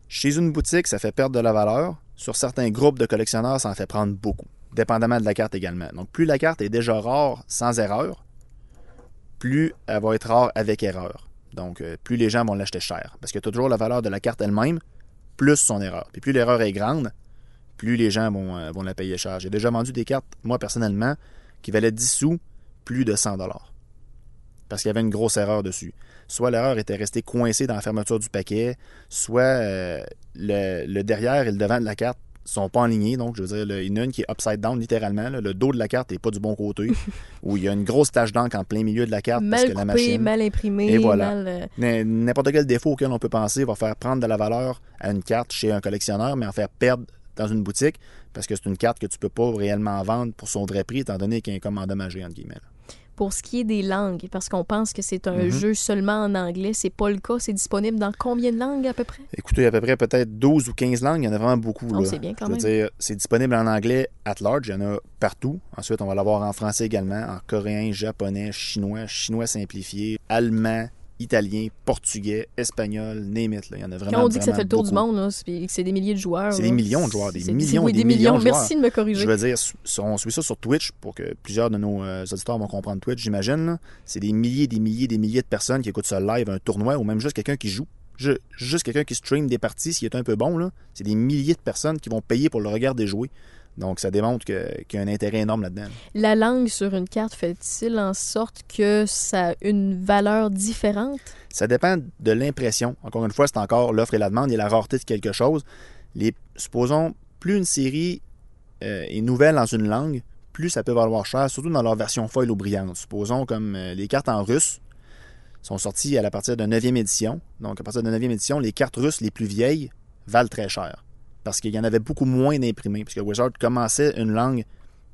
Chez une boutique, ça fait perdre de la valeur. Sur certains groupes de collectionneurs, ça en fait prendre beaucoup, dépendamment de la carte également. Donc, plus la carte est déjà rare sans erreur, plus elle va être rare avec erreur. Donc, euh, plus les gens vont l'acheter cher. Parce que tu as toujours la valeur de la carte elle-même, plus son erreur. Puis plus l'erreur est grande, plus les gens vont, euh, la payer cher. J'ai déjà vendu des cartes, moi personnellement, qui valaient 10 sous, plus de 100 dollars. Parce qu'il y avait une grosse erreur dessus. Soit l'erreur était restée coincée dans la fermeture du paquet, soit euh, le derrière et le devant de la carte sont pas alignés. Donc, je veux dire, le- il y en a une qui est upside down, littéralement. là. Le dos de la carte n'est pas du bon côté. où il y a une grosse tache d'encre en plein milieu de la carte parce Mal que la machine. mal imprimé, Et voilà. euh, N'importe quel défaut auquel on peut penser va faire prendre de la valeur à une carte chez un collectionneur, mais en faire perdre dans une boutique parce que c'est une carte que tu peux pas réellement vendre pour son vrai prix, étant donné qu'elle est comme endommagée, entre guillemets. là. Pour ce qui est des langues, parce qu'on pense que c'est un Mhm. jeu seulement en anglais, c'est pas le cas. C'est disponible dans combien de langues à peu près? Écoutez, à peu près peut-être 12 ou 15 langues, il y en a vraiment beaucoup. Oh, c'est bien quand même. dire, c'est disponible en anglais at large, il y en a partout. Ensuite, on va l'avoir en français également, en coréen, japonais, chinois, chinois simplifié, allemand, italien, portugais, espagnol, name it, là. Il y en a vraiment Quand on dit que ça fait le tour du monde, c'est des milliers de joueurs. C'est des millions de joueurs, des millions, oui, des des millions de Merci de me corriger. Je veux dire, on suit ça sur Twitch pour que plusieurs de nos euh, auditeurs vont comprendre Twitch, j'imagine. C'est des milliers, des milliers, des milliers de personnes qui écoutent ça live, un tournoi, ou même juste quelqu'un qui joue. Ju- Juste quelqu'un qui stream des parties, s'il est un peu bon, là. C'est des milliers de personnes qui vont payer pour le regarder jouer. Donc, ça démontre qu'il y a un intérêt énorme là-dedans. La langue sur une carte fait-il en sorte que ça a une valeur différente? Ça dépend de l'impression. Encore une fois, c'est encore l'offre et la demande et la rareté de quelque chose. Les, supposons, plus une série euh, est nouvelle dans une langue, plus ça peut valoir cher, surtout dans leur version foil ou brillante. Supposons comme euh, les cartes en russe sont sorties à la partir de 9e édition. Donc, à partir de 9e édition, les cartes russes les plus vieilles valent très cher. Parce qu'il y en avait beaucoup moins d'imprimés. Puisque Wizard commençait une langue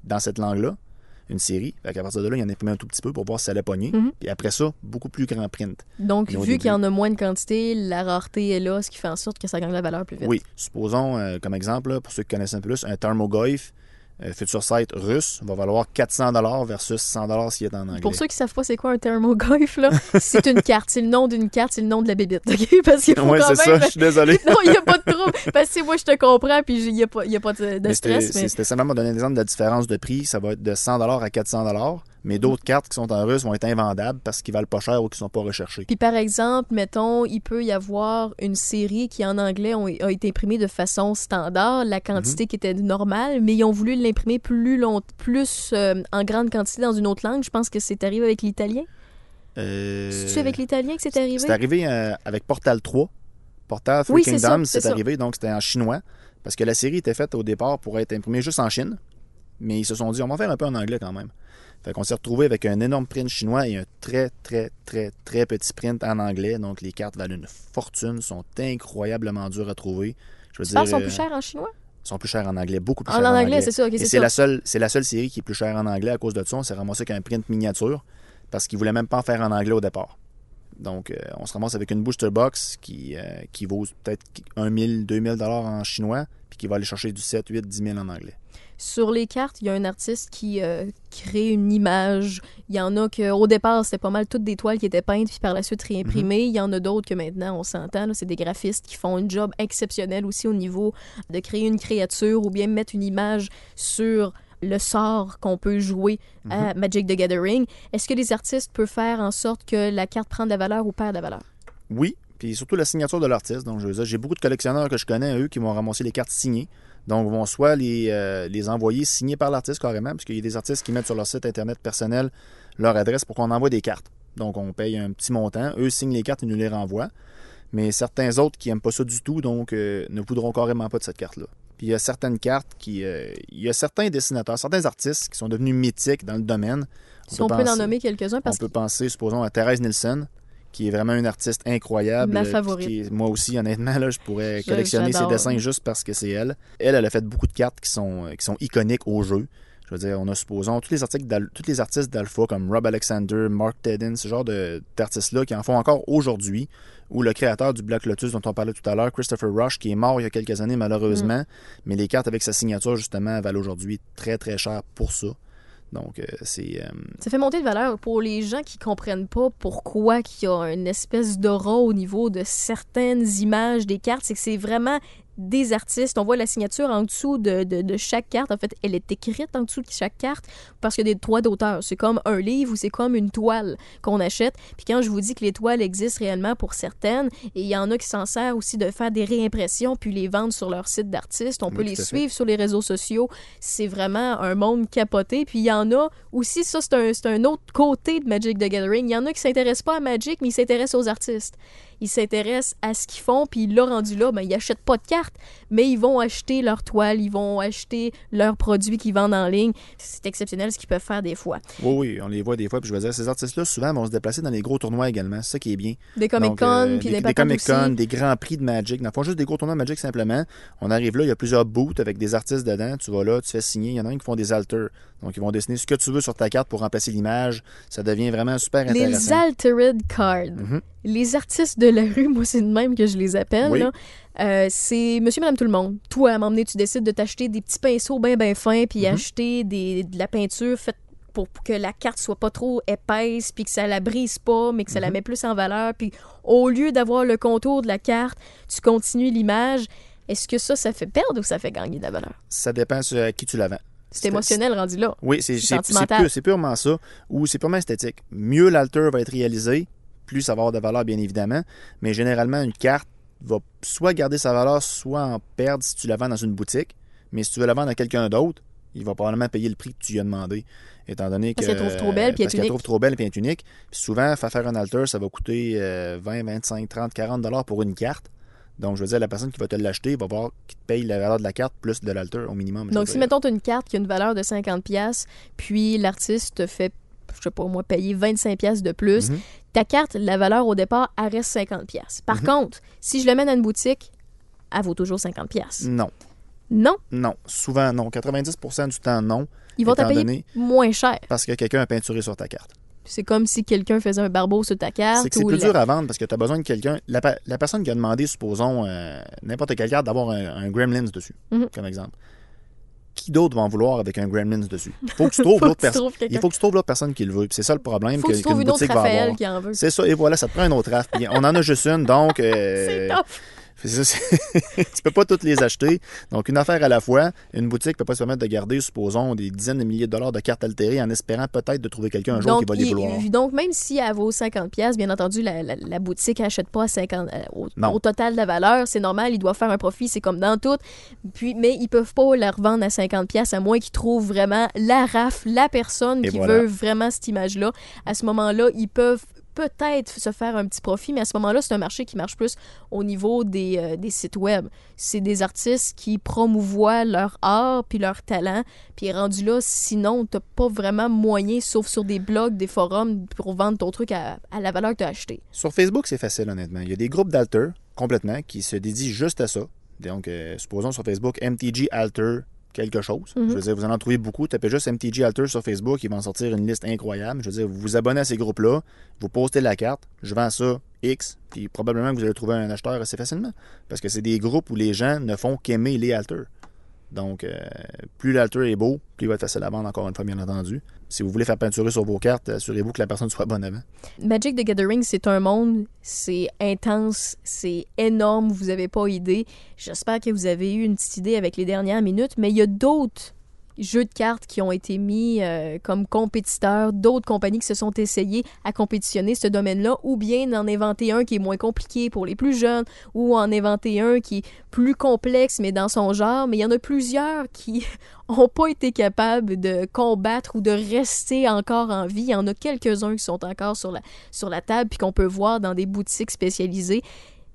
dans cette langue-là, une série. Fait qu'à partir de là, il y en imprimait un tout petit peu pour voir si ça allait pogner. Mhm. Puis après ça, beaucoup plus grand print. Donc, Mais vu qu'il y en a moins de quantité, la rareté est là, ce qui fait en sorte que ça gagne la valeur plus vite. Oui, supposons, euh, comme exemple, là, pour ceux qui connaissent un peu plus, un Thermogoyf euh, Future Sight russe va valoir 400 versus 100 s'il est en anglais. Pour ceux qui savent pas c'est quoi un thermoglyph, là, c'est une carte. C'est le nom d'une carte, c'est le nom de la bébite. OK? Parce qu'il faut quand même... ça, je suis désolé. non, il n'y a pas de trouble. Parce que moi, je te comprends, puis il n'y a, pas- y a pas de, de Mais c'était stress. Mais... c'était simplement donner un exemple de la différence de prix. Ça va être de 100 à 400 mais d'autres cartes qui sont en russe vont être invendables parce qu'ils valent pas cher ou qui sont pas recherchés. Puis par exemple, mettons, il peut y avoir une série qui en anglais ont- a été imprimée de façon standard, la quantité Mhm. qui était normale, mais ils ont voulu l'imprimer plus long, plus euh, en grande quantité dans une autre langue. Je pense que c'est arrivé avec l'italien. Euh, C'est-tu avec l'italien que c'est arrivé? C'est arrivé euh, avec Portal 3. Portal Three Oui, c'est Kingdoms, c'est c'est ça. arrivé, donc c'était en chinois. Parce que la série était faite au départ pour être imprimée juste en Chine. Mais ils se sont dit, on va faire un peu en anglais quand même. Fait qu'on s'est retrouvé avec un énorme print chinois et un très, très, très, très petit print en anglais. Donc les cartes valent une fortune, sont incroyablement dures à trouver. Je veux Tu dire, sont plus euh, chers en chinois? sont plus chers en anglais, beaucoup plus En, chers en, anglais, c'est ça, la seule, c'est la seule série qui est plus chère en anglais à cause de ça. On s'est ramassé avec un print miniature parce qu'ils voulaient même pas en faire en anglais au départ. Donc, euh, on se ramasse avec une booster box qui, euh, qui vaut peut-être 1 000, 2 000 en chinois, puis qui va aller chercher du 7, 8, 10 000 en anglais. Sur les cartes, il y a un artiste qui euh, crée une image. Il y en a que au départ, c'était pas mal toutes des toiles qui étaient peintes puis par la suite réimprimées. Il y en a d'autres que maintenant, on s'entend, c'est des graphistes qui font un job exceptionnel aussi au niveau de créer une créature ou bien mettre une image sur le sort qu'on peut jouer à Magic the Gathering. Est-ce que les artistes peuvent faire en sorte que la carte prenne de la valeur ou perd de la valeur? Oui, puis surtout la signature de l'artiste. Donc, j'ai beaucoup de collectionneurs que je connais, eux, qui vont ramasser les cartes signées. Donc, vont soit les, euh, les envoyer signées par l'artiste carrément, parce qu'il y a des artistes qui mettent sur leur site internet personnel leur adresse pour qu'on envoie des cartes. Donc, on paye un petit montant. Eux signent les cartes et nous les renvoient. Mais certains autres qui n'aiment pas ça du tout, donc, euh, ne voudront carrément pas de cette carte-là. Puis, il y a certaines cartes qui. euh, il y a certains dessinateurs, certains artistes qui sont devenus mythiques dans le domaine. Si on peut en nommer quelques-uns, parce on peut penser, supposons, à Thérèse Nielsen, qui est vraiment une artiste incroyable. Ma euh, favorite. qui est- moi aussi, honnêtement, là, je pourrais Je- collectionner ses dessins juste parce que c'est elle. Elle, elle a fait beaucoup de cartes qui sont, qui sont iconiques au jeu. Je veux dire, on a, supposons, tous les, articles tous les artistes d'Alpha, comme Rob Alexander, Mark Tedden, ce genre d'artistes-là, qui en font encore aujourd'hui, ou le créateur du Black Lotus dont on parlait tout à l'heure, Christopher Rush, qui est mort il y a quelques années, malheureusement, Mm. mais les cartes avec sa signature, justement, valent aujourd'hui très, très cher pour ça. Donc, euh, c'est... euh, Ça fait monter de valeur pour les gens qui comprennent pas pourquoi qu'il y a une espèce d'aura au niveau de certaines images des cartes. C'est que c'est vraiment des artistes. On voit la signature en dessous de, de, de chaque carte. En fait, elle est écrite en dessous de chaque carte parce qu'il y a des droits d'auteur. C'est comme un livre ou c'est comme une toile qu'on achète. Puis quand je vous dis que les toiles existent réellement pour certaines, et il y en a qui s'en servent aussi de faire des réimpressions puis les vendre sur leur site d'artistes. On Oui, peut les suivre sur les réseaux sociaux. C'est vraiment un monde capoté. Puis il y en a aussi, ça c'est un, un autre côté de Magic the Gathering. Il y en a qui s'intéressent pas à Magic, mais ils s'intéressent aux artistes. Ils s'intéressent à ce qu'ils font, puis là, rendu là, ben, ils achètent pas de cartes, mais ils vont acheter leurs toiles, ils vont acheter leurs produits qu'ils vendent en ligne. C'est exceptionnel ce qu'ils peuvent faire des fois. Oui, oui, on les voit des fois. Puis je veux dire, ces artistes-là, souvent, vont se déplacer dans les gros tournois également. C'est ça qui est bien. Des Comic-Con, euh, puis des, des, Comic-Con, des grands prix de Magic. Dans le fond, juste des gros tournois de Magic simplement. On arrive là, il y a plusieurs booths avec des artistes dedans. Tu vas là, tu fais signer. Il y en a un qui font des alters. Donc, ils vont dessiner ce que tu veux sur ta carte pour remplacer l'image. Ça devient vraiment super Les intéressant. altered cards. Mhm. Les artistes de la rue, moi, c'est de même que je les appelle. Oui. Euh, c'est monsieur, madame, tout le monde. Toi, à un moment donné, tu décides de t'acheter des petits pinceaux bien, bien fins, puis Mhm. acheter des, de la peinture faite pour que la carte soit pas trop épaisse, puis que ça la brise pas, mais que ça la Mhm. met plus en valeur. Puis au lieu d'avoir le contour de la carte, tu continues l'image. Est-ce que ça, ça fait perdre ou ça fait gagner de la valeur? Ça dépend sur à qui tu la vends. C'est émotionnel rendu là. Oui, c'est C'est c'est- c'est sentimental. pur- c'est purement ça. Ou c'est purement esthétique. Mieux l'alter va être réalisé, plus ça va avoir de valeur, bien évidemment. Mais généralement, une carte va soit garder sa valeur, soit en perdre si tu la vends dans une boutique. Mais si tu veux la vendre à quelqu'un d'autre, il va probablement payer le prix que tu lui as demandé. Étant donné Parce que. qu'elle trouve trop belle puis elle est parce qu'elle unique. trouve trop belle puis elle est unique. Puis souvent, faire un alter, ça va coûter euh, 20, 25, 30, 40 dollars pour une carte. Donc, je veux dire, la personne qui va te l'acheter va voir qu'il te paye la valeur de la carte plus de l'alter au minimum. Donc, si, mettons, tu as une carte qui a une valeur de 50$, puis l'artiste te fait, je sais pas moi, payer 25$ de plus, Mhm. ta carte, la valeur au départ, elle reste 50$. Par Mhm. contre, si je l'amène à une boutique, elle vaut toujours 50$. Non, Non, non. Souvent, non. 90% du temps, non. ils vont te Étant payer donné- moins cher. Parce que quelqu'un a peinturé sur ta carte. C'est comme si quelqu'un faisait un barbeau sur ta carte. C'est que c'est ou plus la- dur à vendre parce que tu as besoin de quelqu'un. La, pe- la personne qui a demandé, supposons, euh, n'importe quelle carte, d'avoir un, un Gremlins dessus, Mhm. comme exemple. Qui d'autre va en vouloir avec un Gremlins dessus? Il faut que tu trouves l'autre personne. trouves quelqu'un. Il faut que tu trouves l'autre personne qui le veut. C'est ça le problème Faut que, que tu qu'une trouves une autre Raphaël avoir. qui en veut. C'est ça, et voilà, ça te prend un autre raf. On en a juste une, donc. euh, c'est ça, tu peux pas toutes les acheter. Donc, une affaire à la fois. Une boutique peut pas se permettre de garder, supposons, des dizaines de milliers de dollars de cartes altérées en espérant peut-être de trouver quelqu'un un jour donc, qui va les il- vouloir. donc, même si elle vaut 50$, piastres, bien entendu, la, la- la boutique n'achète pas à 50, euh, au, au total de la valeur. C'est normal, ils doivent faire un profit, c'est comme dans tout. Puis, mais ils peuvent pas la revendre à 50$ piastres, à moins qu'ils trouvent vraiment la rafle, la personne Et qui voilà. veut vraiment cette image-là. À ce moment-là, ils peuvent peut-être se faire un petit profit, mais à ce moment-là, c'est un marché qui marche plus au niveau des, euh, des sites web. C'est des artistes qui promouvoient leur art puis leur talent, puis rendu là, sinon, t'as pas vraiment moyen, sauf sur des blogs, des forums, pour vendre ton truc à, la valeur que t'as acheté. Sur Facebook, c'est facile, honnêtement. Il y a des groupes d'alter, complètement, qui se dédient juste à ça. Donc, euh, supposons sur Facebook, MTG Alter quelque chose. Mhm. Je veux dire, vous en en trouvez beaucoup. Tapez juste MTG Alter sur Facebook, ils vont sortir une liste incroyable. Je veux dire, vous vous abonnez à ces groupes-là, vous postez la carte, je vends ça X, puis probablement que vous allez trouver un acheteur assez facilement. Parce que c'est des groupes où les gens ne font qu'aimer les alters. Donc, euh, plus l'alter est beau, plus il va être facile à vendre, encore une fois, bien entendu. Si vous voulez faire peinturer sur vos cartes, assurez-vous que la personne soit bonne avant. Magic the Gathering, c'est un monde, c'est intense, c'est énorme, vous avez pas idée. J'espère que vous avez eu une petite idée avec les dernières minutes, mais il y a d'autres jeux de cartes qui ont été mis euh, comme compétiteurs, d'autres compagnies qui se sont essayées à compétitionner ce domaine-là, ou bien d'en inventer un qui est moins compliqué pour les plus jeunes, ou en inventer un qui est plus complexe mais dans son genre, mais il y en a plusieurs qui ont pas été capables de combattre ou de rester encore en vie. Il y en a quelques-uns qui sont encore sur la, sur la table puis qu'on peut voir dans des boutiques spécialisées,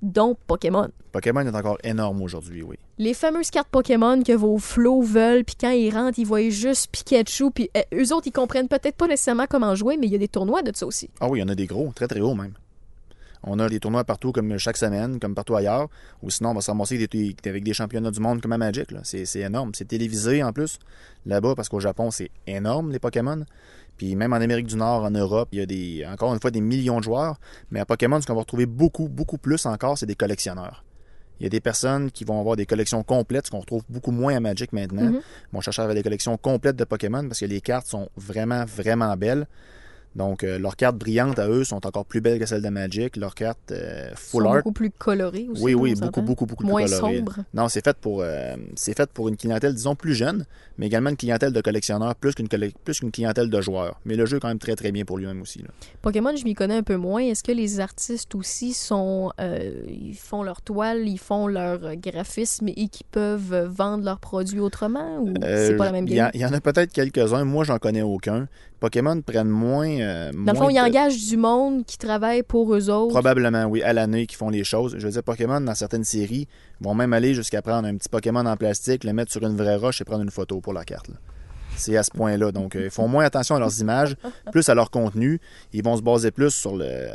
dont Pokémon. Pokémon est encore énorme aujourd'hui, oui. Les fameuses cartes Pokémon que vos flots veulent, puis quand ils rentrent, ils voient juste Pikachu, puis euh, eux autres, ils comprennent peut-être pas nécessairement comment jouer, mais il y a des tournois de ça aussi. Ah oui, il y en a des gros, très très hauts même. On a des tournois partout, comme chaque semaine, comme partout ailleurs. Ou sinon, on va se ramasser avec des, avec des championnats du monde comme à Magic. c'est énorme. C'est télévisé en plus, là-bas, parce qu'au Japon, c'est énorme, les Pokémon. Puis même en Amérique du Nord, en Europe, il y a des, encore une fois des millions de joueurs. Mais à Pokémon, ce qu'on va retrouver beaucoup, beaucoup plus encore, c'est des collectionneurs. Il y a des personnes qui vont avoir des collections complètes, ce qu'on retrouve beaucoup moins à Magic maintenant. Mhm. Ils vont chercher à avoir des collections complètes de Pokémon parce que les cartes sont vraiment, vraiment belles. Donc, euh, leurs cartes brillantes à eux sont encore plus belles que celles de Magic. Leurs cartes euh, Ils full sont art. beaucoup plus colorés aussi. Oui, oui, beaucoup, beaucoup, beaucoup Moins plus colorées. sombre. Non, c'est fait pour euh, c'est fait pour une clientèle, disons, plus jeune, mais également une clientèle de collectionneurs plus qu'une plus qu'une clientèle de joueurs. Mais le jeu est quand même très très bien pour lui-même aussi. là. Pokémon, je m'y connais un peu moins. Est-ce que les artistes aussi sont. ils font leur toile, ils font leur graphisme et qui peuvent vendre leurs produits autrement ou c'est pas la même Il y, game? en- il y en a peut-être quelques-uns. Moi, j'en connais aucun. Pokémon prennent moins. euh, Dans le fond, ils engagent du monde qui travaille pour eux autres. Probablement, oui, à l'année qui font les choses. Je veux dire, Pokémon, dans certaines séries, vont même aller jusqu'à prendre un petit Pokémon en plastique, le mettre sur une vraie roche et prendre une photo pour la carte. là. C'est à ce point-là. Donc, euh, ils font moins attention à leurs images, plus à leur contenu. Ils vont se baser plus sur, le,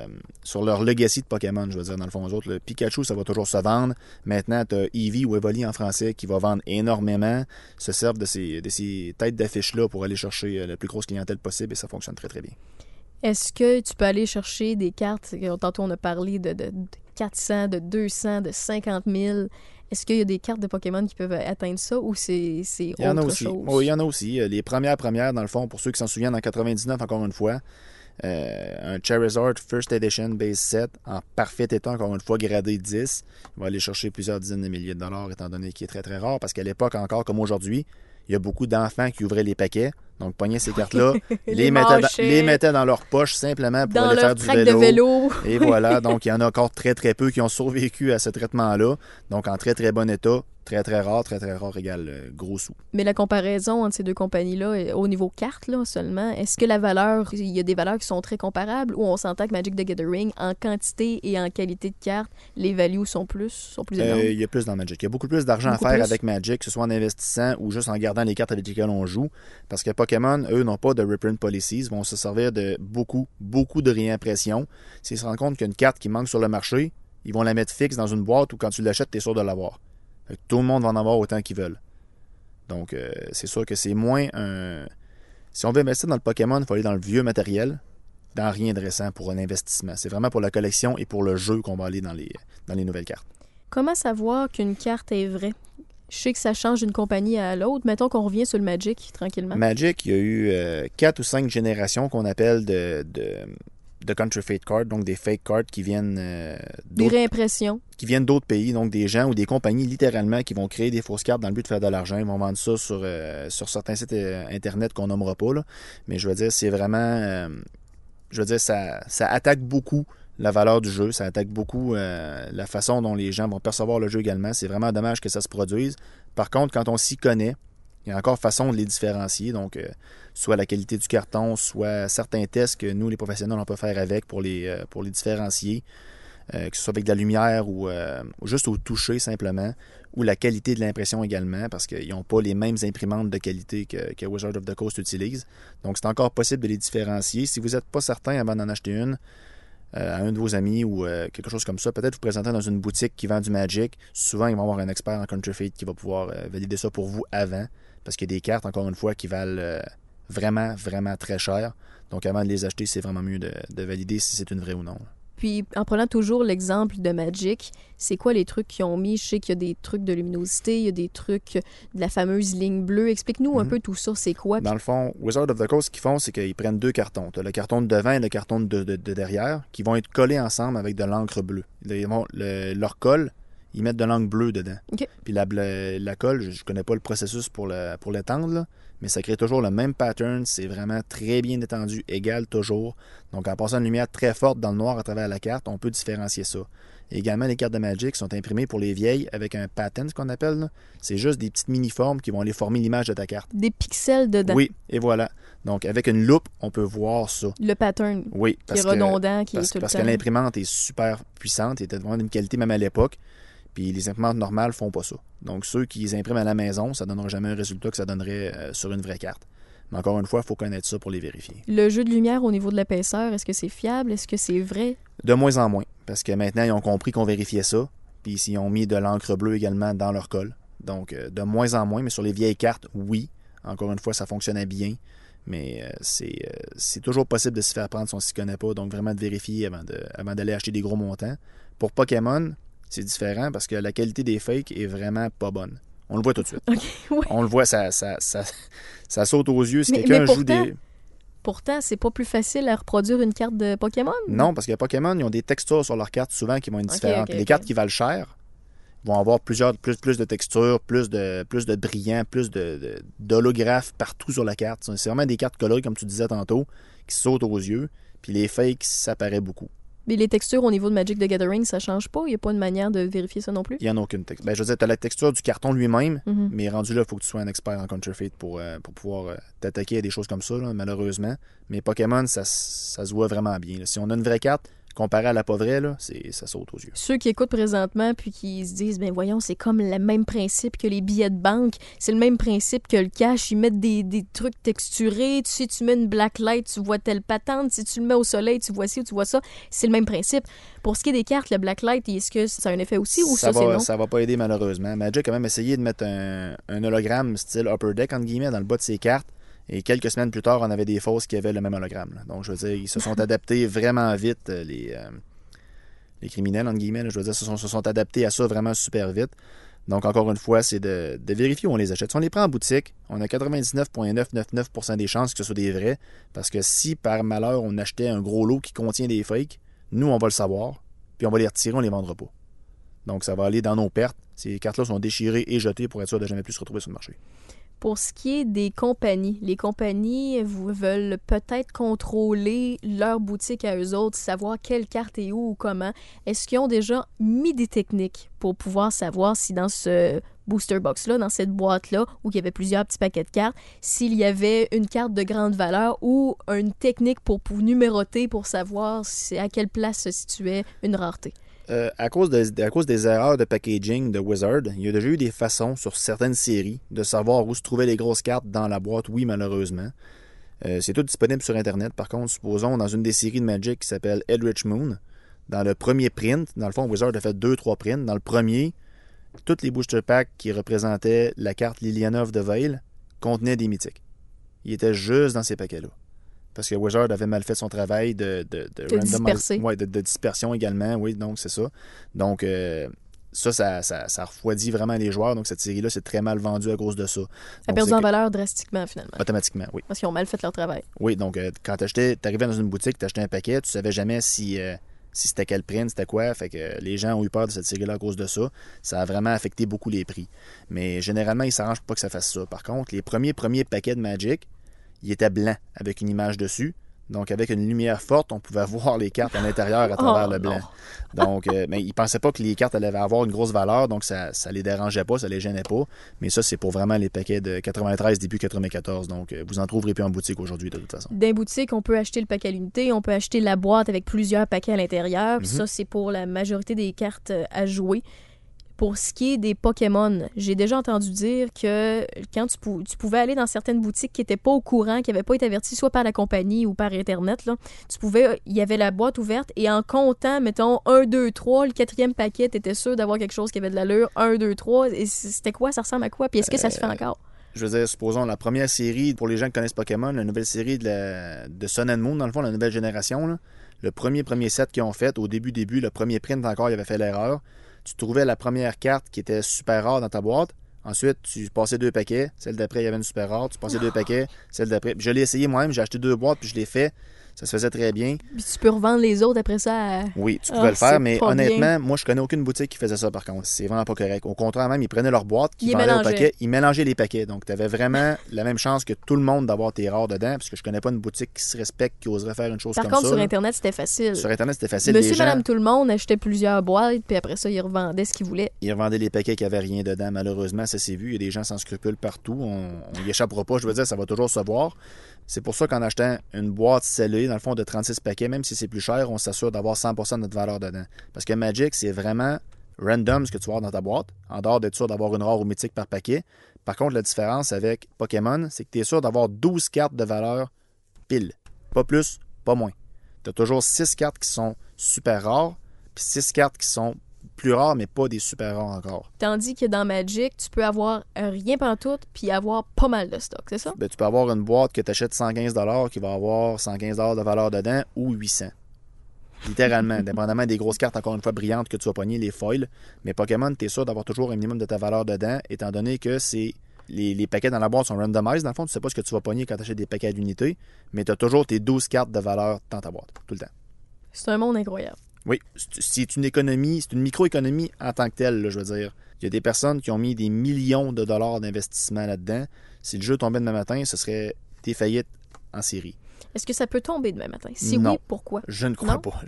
sur leur legacy de Pokémon, je veux dire, dans le fond. Autres, le Pikachu, ça va toujours se vendre. Maintenant, tu as Eevee ou Evoli en français qui va vendre énormément, se servent de ces, de ces têtes d'affiches-là pour aller chercher euh, la plus grosse clientèle possible et ça fonctionne très, très bien. Est-ce que tu peux aller chercher des cartes? Tantôt, on a parlé de- de 400, de 200, de 50 000. Est-ce qu'il y a des cartes de Pokémon qui peuvent atteindre ça ou c'est Il y en a autre aussi. chose? Oui, il y en a aussi. Euh, Les premières premières, dans le fond, pour ceux qui s'en souviennent, en 99, encore une fois, euh, un Charizard First Edition Base 7 en parfait état, encore une fois, gradé 10. Il va aller chercher plusieurs dizaines de milliers de dollars, étant donné qu'il est très très rare, parce qu'à l'époque, encore comme aujourd'hui, il y a beaucoup d'enfants qui ouvraient les paquets. Donc, pognaient ces cartes-là, les, Les mettaient dans, les mettaient dans leur poche simplement pour Dans aller leur faire du vélo. de vélo. Et voilà, donc il y en a encore très très peu qui ont survécu à ce traitement-là. Donc en très très bon état, Très, très rare, très, très rare égale euh, gros sous. Mais la comparaison entre ces deux compagnies-là, euh, au niveau carte là, seulement, est-ce que la valeur, il y a des valeurs qui sont très comparables ou on s'entend que Magic the Gathering, en quantité et en qualité de carte, les values sont plus, sont plus énormes? Euh, il y a plus dans Magic. Il y a beaucoup plus d'argent à faire plus. avec Magic, que ce soit en investissant ou juste en gardant les cartes avec lesquelles on joue. Parce que Pokémon, eux, n'ont pas de reprint policies, vont se servir de beaucoup, beaucoup de réimpression. S'ils se rendent compte qu'il carte qui manque sur le marché, ils vont la mettre fixe dans une boîte ou quand tu l'achètes, tu es sûr de l'avoir. Tout le monde va en avoir autant qu'ils veulent. Donc, euh, c'est sûr que c'est moins un. Si on veut investir dans le Pokémon, il faut aller dans le vieux matériel, dans rien de récent pour un investissement. C'est vraiment pour la collection et pour le jeu qu'on va aller dans les, dans les nouvelles cartes. Comment savoir qu'une carte est vraie? Je sais que ça change d'une compagnie à l'autre. Mettons qu'on revient sur le Magic tranquillement. Magic, il y a eu euh, quatre ou cinq générations qu'on appelle de, de, de counterfeit cards, donc des fake cards qui viennent euh, Des d'autres réimpressions. qui viennent d'autres pays, donc des gens ou des compagnies littéralement qui vont créer des fausses cartes dans le but de faire de l'argent. Ils vont vendre ça sur, euh, sur certains sites internet qu'on nommera pas, là. mais je veux dire, c'est vraiment, je veux dire, ça, ça attaque beaucoup la valeur du jeu, ça attaque beaucoup euh, la façon dont les gens vont percevoir le jeu également. C'est vraiment dommage que ça se produise. Par contre, quand on s'y connaît, il y a encore façon de les différencier, donc euh, soit la qualité du carton, soit certains tests que nous, les professionnels, on peut faire avec pour les, euh, différencier, que ce soit avec de la lumière ou, juste au toucher simplement, ou la qualité de l'impression également, parce qu'ils n'ont pas les mêmes imprimantes de qualité que, que Wizard of the Coast utilise. Donc c'est encore possible de les différencier. Si vous n'êtes pas certain avant d'en acheter une, à un de vos amis ou euh, quelque chose comme ça, peut-être vous présenter dans une boutique qui vend du Magic. Souvent, ils vont avoir un expert en counterfeit qui va pouvoir euh, valider ça pour vous avant, parce qu'il y a des cartes, encore une fois, qui valent euh, vraiment, vraiment très cher. Donc avant de les acheter, c'est vraiment mieux de valider si c'est une vraie ou non. Puis, en prenant toujours l'exemple de Magic, c'est quoi les trucs qu'ils ont mis? Je sais qu'il y a des trucs de luminosité, il y a des trucs de la fameuse ligne bleue. Explique-nous un Mhm. peu tout ça, c'est quoi? Dans le fond, Wizard of the Coast, ce qu'ils font, c'est qu'ils prennent deux cartons. Tu as le carton de devant et le carton de, de- de derrière, qui vont être collés ensemble avec de l'encre bleue. Ils vont, le- leur colle, ils mettent de l'encre bleue dedans. Puis la, la colle, je, je connais pas le processus pour pour l'étendre, là, mais ça crée toujours le même pattern. C'est vraiment très bien étendu, égal toujours. Donc en passant une lumière très forte dans le noir à travers la carte, on peut différencier ça. Également, les cartes de Magic sont imprimées pour les vieilles avec un pattern, ce qu'on appelle. là. C'est juste des petites mini-formes qui vont aller former l'image de ta carte. Des pixels dedans. Oui, et voilà. Donc, avec une loupe, on peut voir ça. Le pattern Oui, qui parce est que, redondant, qui parce, est tout parce le que temps. l'imprimante est super puissante et était vraiment d'une qualité même à l'époque. Puis les imprimantes normales font pas ça. Donc, ceux qui les impriment à la maison, ça donnera jamais un résultat que ça donnerait euh, sur une vraie carte. Mais encore une fois, il faut connaître ça pour les vérifier. Le jeu de lumière au niveau de l'épaisseur, est-ce que c'est fiable? Est-ce que c'est vrai? De moins en moins, parce que maintenant, ils ont compris qu'on vérifiait ça. Puis ils ont mis de l'encre bleue également dans leur colle. Donc, euh, de moins en moins, mais sur les vieilles cartes, oui. Encore une fois, ça fonctionnait bien. Mais euh, c'est euh, c'est toujours possible de se faire prendre si on ne s'y connaît pas. Donc, vraiment de vérifier avant de- avant d'aller acheter des gros montants. Pour Pokémon, c'est différent parce que la qualité des fakes est vraiment pas bonne. On le voit tout de suite. Oui. On le voit, ça, ça, ça, ça saute aux yeux. Si quelqu'un joue pourtant- des. Pourtant, c'est pas plus facile à reproduire une carte de Pokémon? Non, parce que les Pokémon, ils ont des textures sur leurs cartes souvent qui vont être différentes. les cartes qui valent cher vont avoir plusieurs, plus, plus de textures, plus de, plus de brillants, plus de, de- d'holographes partout sur la carte. C'est vraiment des cartes colorées, comme tu disais tantôt, qui sautent aux yeux. Puis les fakes, ça paraît beaucoup. Mais les textures au niveau de Magic the Gathering, ça change pas? Il n'y a pas une manière de vérifier ça non plus? Il n'y en a aucune texture. Ben, je veux dire, tu as la texture du carton lui-même, Mhm. mais rendu là, il faut que tu sois un expert en counterfeit pour, euh, pour pouvoir euh, t'attaquer à des choses comme ça, là, malheureusement. Mais Pokémon, ça, ça se voit vraiment bien. là. Si on a une vraie carte, comparée à la pas vraie, là, c'est, ça saute aux yeux. Ceux qui écoutent présentement puis qui se disent ben voyons c'est comme le même principe que les billets de banque c'est le même principe que le cash ils mettent des, des trucs texturés tu sais tu mets une black light tu vois telle patente si tu le mets au soleil tu vois ci ou tu vois ça c'est le même principe pour ce qui est des cartes le black light est-ce que ça a un effet aussi ou ça, c'est va, non? ça va pas aider malheureusement. Magic a quand même essayé de mettre un, un hologramme style upper deck entre guillemets dans le bas de ses cartes. Et quelques semaines plus tard, on avait des fausses qui avaient le même hologramme. là. Donc je veux dire, ils se sont adaptés vraiment vite, euh, les, euh, les criminels, entre guillemets. là, je veux dire, se sont, se sont adaptés à ça vraiment super vite. Donc encore une fois, c'est de, de vérifier où on les achète. Si on les prend en boutique, on a 99,999% des chances que ce soit des vrais. Parce que si par malheur on achetait un gros lot qui contient des fakes, nous on va le savoir, puis on va les retirer, on les vendra pas. Donc, ça va aller dans nos pertes. Ces cartes-là sont déchirées et jetées pour être sûr de jamais plus se retrouver sur le marché. Pour ce qui est des compagnies, les compagnies veulent peut-être contrôler leur boutique à eux autres, savoir quelle carte est où ou comment. Est-ce qu'ils ont déjà mis des techniques pour pouvoir savoir si dans ce booster box-là, dans cette boîte-là, où il y avait plusieurs petits paquets de cartes, s'il y avait une carte de grande valeur ou une technique pour, pour numéroter pour savoir à quelle place se situait une rareté? Euh, à, cause de, des erreurs de packaging de Wizard, il y a déjà eu des façons sur certaines séries de savoir où se trouvaient les grosses cartes dans la boîte, oui, malheureusement. Euh, c'est tout disponible sur Internet. Par contre, supposons dans une des séries de Magic qui s'appelle Eldritch Moon, dans le premier print, dans le fond, Wizard a fait deux, trois prints. Dans le premier, tous les booster packs qui représentaient la carte Liliana of the Veil contenaient des mythiques. Il était juste dans ces paquets-là parce que Wizard avait mal fait son travail de, de, de, de, dispersion également. Oui, donc c'est ça. Donc, euh, ça, ça, ça, refroidit vraiment les joueurs. Donc, cette série-là, c'est très mal vendu à cause de ça. Ça a perdu en valeur drastiquement, finalement. Automatiquement, oui. Parce qu'ils ont mal fait leur travail. Oui, donc, euh, quand tu arrivais dans une boutique, tu achetais un paquet, tu savais jamais si. Euh, si c'était quel print, c'était quoi. Fait que les gens ont eu peur de cette série-là à cause de ça. Ça a vraiment affecté beaucoup les prix. Mais généralement, ils s'arrangent pas que ça fasse ça. Par contre, les premiers premiers paquets de Magic, il était blanc avec une image dessus. Donc, avec une lumière forte, on pouvait voir les cartes à l'intérieur à travers oh, le blanc. Donc, euh, mais ils ne pensaient pas que les cartes allaient avoir une grosse valeur, donc ça ne les dérangeait pas, ça les gênait pas. Mais ça, c'est pour vraiment les paquets de 93, début 94. Donc, euh, vous en trouverez plus en boutique aujourd'hui, de toute façon. Dans boutique, on peut acheter le paquet à l'unité, on peut acheter la boîte avec plusieurs paquets à l'intérieur. Mm-hmm. Ça, c'est pour la majorité des cartes euh, à jouer. Pour ce qui est des Pokémon, j'ai déjà entendu dire que quand tu, tu, pouvais aller dans certaines boutiques qui n'étaient pas au courant, qui n'avaient pas été averties soit par la compagnie ou par Internet, là, tu pouvais, il y avait la boîte ouverte et en comptant, mettons, 1, 2, 3, le quatrième paquet, tu étais sûr d'avoir quelque chose qui avait de l'allure. 1, 2, 3. Et c'était quoi? Ça ressemble à quoi? Puis est-ce que ça se fait euh, encore? je veux dire, supposons la première série, pour les gens qui connaissent Pokémon, la nouvelle série de, de Sun and Moon, dans le fond, la nouvelle génération, le premier premier set qu'ils ont fait, au début, début, le premier print encore, il avait fait l'erreur tu trouvais la première carte qui était super rare dans ta boîte. Ensuite, tu passais deux paquets. Celle d'après, il y avait une super rare. Tu passais deux paquets. Celle d'après. Je l'ai essayé moi-même. J'ai acheté deux boîtes, puis je l'ai fait. Ça se faisait très bien. Puis tu peux revendre les autres après ça. Oui, tu pouvais le faire, mais honnêtement, moi, je connais aucune boutique qui faisait ça par contre. C'est vraiment pas correct. Au contraire, même, ils prenaient leur boîte, ils mélangeaient. Paquet, ils mélangeaient les paquets. Donc, tu avais vraiment la même chance que tout le monde d'avoir tes rares dedans, parce que je connais pas une boutique qui se respecte, qui oserait faire une chose comme ça. Par contre, sur Internet, c'était facile. Sur Internet, c'était facile. Monsieur, madame, tout le monde achetait plusieurs boîtes, puis après ça, ils revendaient ce qu'ils voulaient. Ils revendaient les paquets qui avaient rien dedans. Malheureusement, ça s'est vu. Il y a des gens sans scrupules partout. On, on y échappera pas. Je veux dire, ça va toujours se voir. C'est pour ça qu'en achetant une boîte scellée, dans le fond, de 36 paquets, même si c'est plus cher, on s'assure d'avoir 100% de notre valeur dedans. Parce que Magic, c'est vraiment random ce que tu vas avoir dans ta boîte, en dehors d'être sûr d'avoir une rare ou mythique par paquet. Par contre, la différence avec Pokémon, c'est que tu es sûr d'avoir 12 cartes de valeur pile. Pas plus, pas moins. Tu as toujours 6 cartes qui sont super rares, puis 6 cartes qui sont plus rares, mais pas des super rares encore. Tandis que dans Magic, tu peux avoir rien tout puis avoir pas mal de stock, c'est ça? Ben, tu peux avoir une boîte que tu achètes 115 qui va avoir 115 de valeur dedans ou 800. Littéralement, dépendamment des grosses cartes, encore une fois, brillantes que tu vas pogner, les foils. Mais Pokémon, tu es sûr d'avoir toujours un minimum de ta valeur dedans, étant donné que c'est les, paquets dans la boîte sont randomized. Dans le fond, tu sais pas ce que tu vas pogner quand tu achètes des paquets d'unités, mais tu as toujours tes 12 cartes de valeur dans ta boîte, tout le temps. C'est un monde incroyable. Oui, c'est une économie, c'est une microéconomie en tant que telle, je veux dire. Il y a des personnes qui ont mis des millions de dollars d'investissement là-dedans. Si le jeu tombait demain matin, ce serait des faillites en série. Est-ce que ça peut tomber demain matin? Si oui, pourquoi? Je ne crois pas.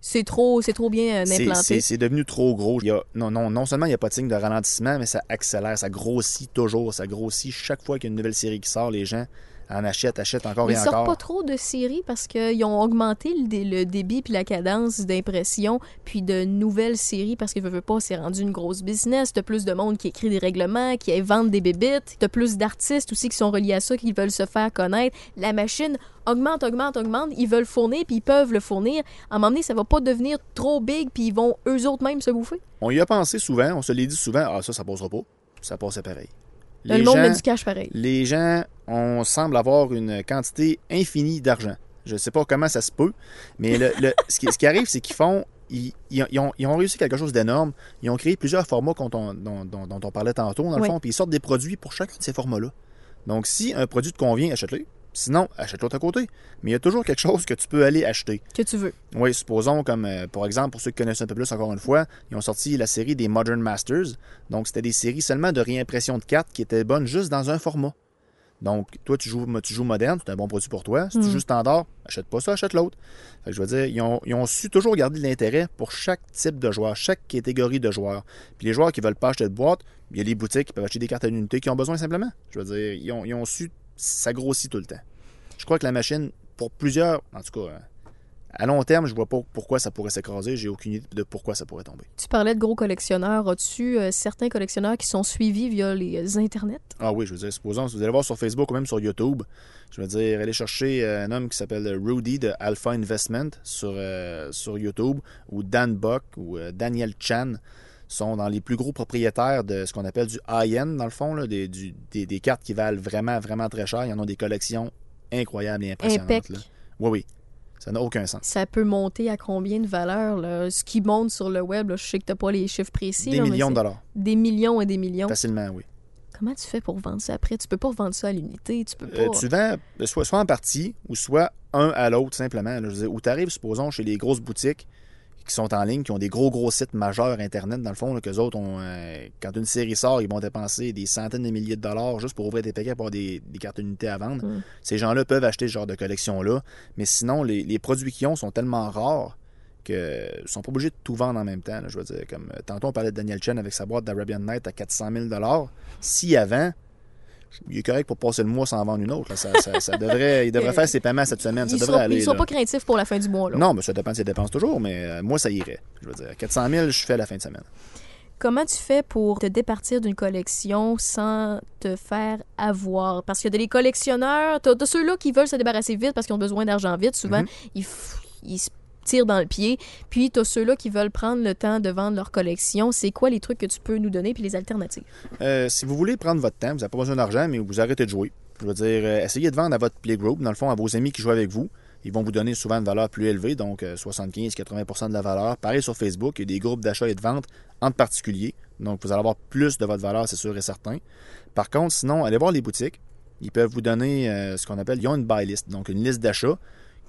C'est trop, trop bien euh, implanté. C'est devenu trop gros. Il y a, non, non, non seulement il n'y a pas de signe de ralentissement, mais ça accélère, ça grossit toujours. Ça grossit chaque fois qu'il y a une nouvelle série qui sort. Les gens en achète, achète encore et encore. Ils sortent pas trop de séries parce qu'ils ont augmenté le, débit puis la cadence d'impression puis de nouvelles séries parce que veut pas, c'est rendu une grosse business. T'as plus de monde qui écrit des règlements, qui vendent des bébites. T'as plus d'artistes aussi qui sont reliés à ça, qui veulent se faire connaître. La machine augmente, augmente, augmente. Ils veulent fournir puis ils peuvent le fournir. À un moment donné, ça va pas devenir trop big puis ils vont eux autres même se bouffer. On y a pensé souvent, on se l'est dit souvent, ah ça, ça passera pas. Ça passait pareil. Le monde met du cash pareil. Les gens, on semble avoir une quantité infinie d'argent. Je ne sais pas comment ça se peut, mais le, ce, qui, arrive, c'est qu'ils font. Ils, ont, réussi quelque chose d'énorme. Ils ont créé plusieurs formats dont on, dont, on parlait tantôt, dans le fond, puis ils sortent des produits pour chacun de ces formats-là. Donc, si un produit te convient, achète-le. Sinon, achète l'autre à côté. Mais il y a toujours quelque chose que tu peux aller acheter. Que tu veux. Oui, supposons comme, euh, pour exemple, pour ceux qui connaissent un peu plus encore une fois, ils ont sorti la série des Modern Masters. Donc, c'était des séries seulement de réimpression de cartes qui étaient bonnes juste dans un format. Donc, toi, tu joues, tu joues moderne, c'est un bon produit pour toi. Si tu Mm. joues standard, achète pas ça, achète l'autre. Fait que je veux dire, ils ont, ils ont su toujours garder de l'intérêt pour chaque type de joueur, chaque catégorie de joueurs. Puis les joueurs qui veulent pas acheter de boîte, il y a les boutiques qui peuvent acheter des cartes à l'unité qui ont besoin simplement. Je veux dire, ils ont, ils ont su, ça grossit tout le temps. Je crois que la machine, pour plusieurs, en tout cas, euh, à long terme, je vois pas pourquoi ça pourrait s'écraser. J'ai aucune idée de pourquoi ça pourrait tomber. Tu parlais de gros collectionneurs. As-tu euh, certains collectionneurs qui sont suivis via les euh, internets? Ah oui, je veux dire, supposons, si vous allez voir sur Facebook ou même sur YouTube, je veux dire, allez chercher euh, un homme qui s'appelle Rudy de Alpha Investment sur, euh, sur YouTube, ou Dan Buck, ou euh, Daniel Chan, sont dans les plus gros propriétaires de ce qu'on appelle du high-end, dans le fond, là, des, du- des, des cartes qui valent vraiment, vraiment très cher. Ils en ont des collections incroyables et impressionnantes. Impec. là. Oui, oui. Ça n'a aucun sens. Ça peut monter à combien de valeur? là? Ce qui monte sur le web, là, je sais que tu pas les chiffres précis. Des là, millions de dollars. Des millions et des millions. Facilement, oui. Comment tu fais pour vendre ça après? Tu peux pas vendre ça à l'unité. Tu peux pas. Euh, tu vends euh, soit, soit en partie ou soit un à l'autre simplement. là. Je veux dire, où tu arrives, supposons, chez les grosses boutiques qui sont en ligne, qui ont des gros gros sites majeurs Internet, dans le fond, que autres ont, euh, quand une série sort, ils vont dépenser des centaines de milliers de dollars juste pour ouvrir des paquets pour avoir des, des cartes unités à vendre. Mm. Ces gens-là peuvent acheter ce genre de collection-là, mais sinon, les, les produits qu'ils ont sont tellement rares que sont pas obligés de tout vendre en même temps. là. Je veux dire, comme euh, tantôt on parlait de Daniel Chen avec sa boîte d'Arabian Night à 400 000 Si avant, il est correct pour passer le mois sans en vendre une autre. là. Ça, ça- ça devrait, il devrait faire ses paiements cette semaine. Ça ils devrait sont, aller. ils sont là. pas craintifs pour la fin du mois. Là. Non, mais ça dépend de ses dépenses toujours, mais euh, moi, ça irait. Je veux dire, 400 000, je fais la fin de semaine. Comment tu fais pour te départir d'une collection sans te faire avoir? Parce que des collectionneurs, t'as as ceux-là qui veulent se débarrasser vite parce qu'ils ont besoin d'argent vite. Souvent, Mhm. ils, ils se tirent dans le pied. Puis t'as ceux-là qui veulent prendre le temps de vendre leur collection. C'est quoi les trucs que tu peux nous donner puis les alternatives? Euh, si vous voulez prendre votre temps, vous n'avez pas besoin d'argent, mais vous arrêtez de jouer. Je veux dire, euh, essayez de vendre à votre playgroup, dans le fond, à vos amis qui jouent avec vous. Ils vont vous donner souvent une valeur plus élevée, donc 75-80% de la valeur. Pareil sur Facebook, il y a des groupes d'achat et de vente entre particuliers. Donc, vous allez avoir plus de votre valeur, c'est sûr et certain. Par contre, sinon, allez voir les boutiques. Ils peuvent vous donner euh, ce qu'on appelle, ils ont une buy list, donc une liste d'achat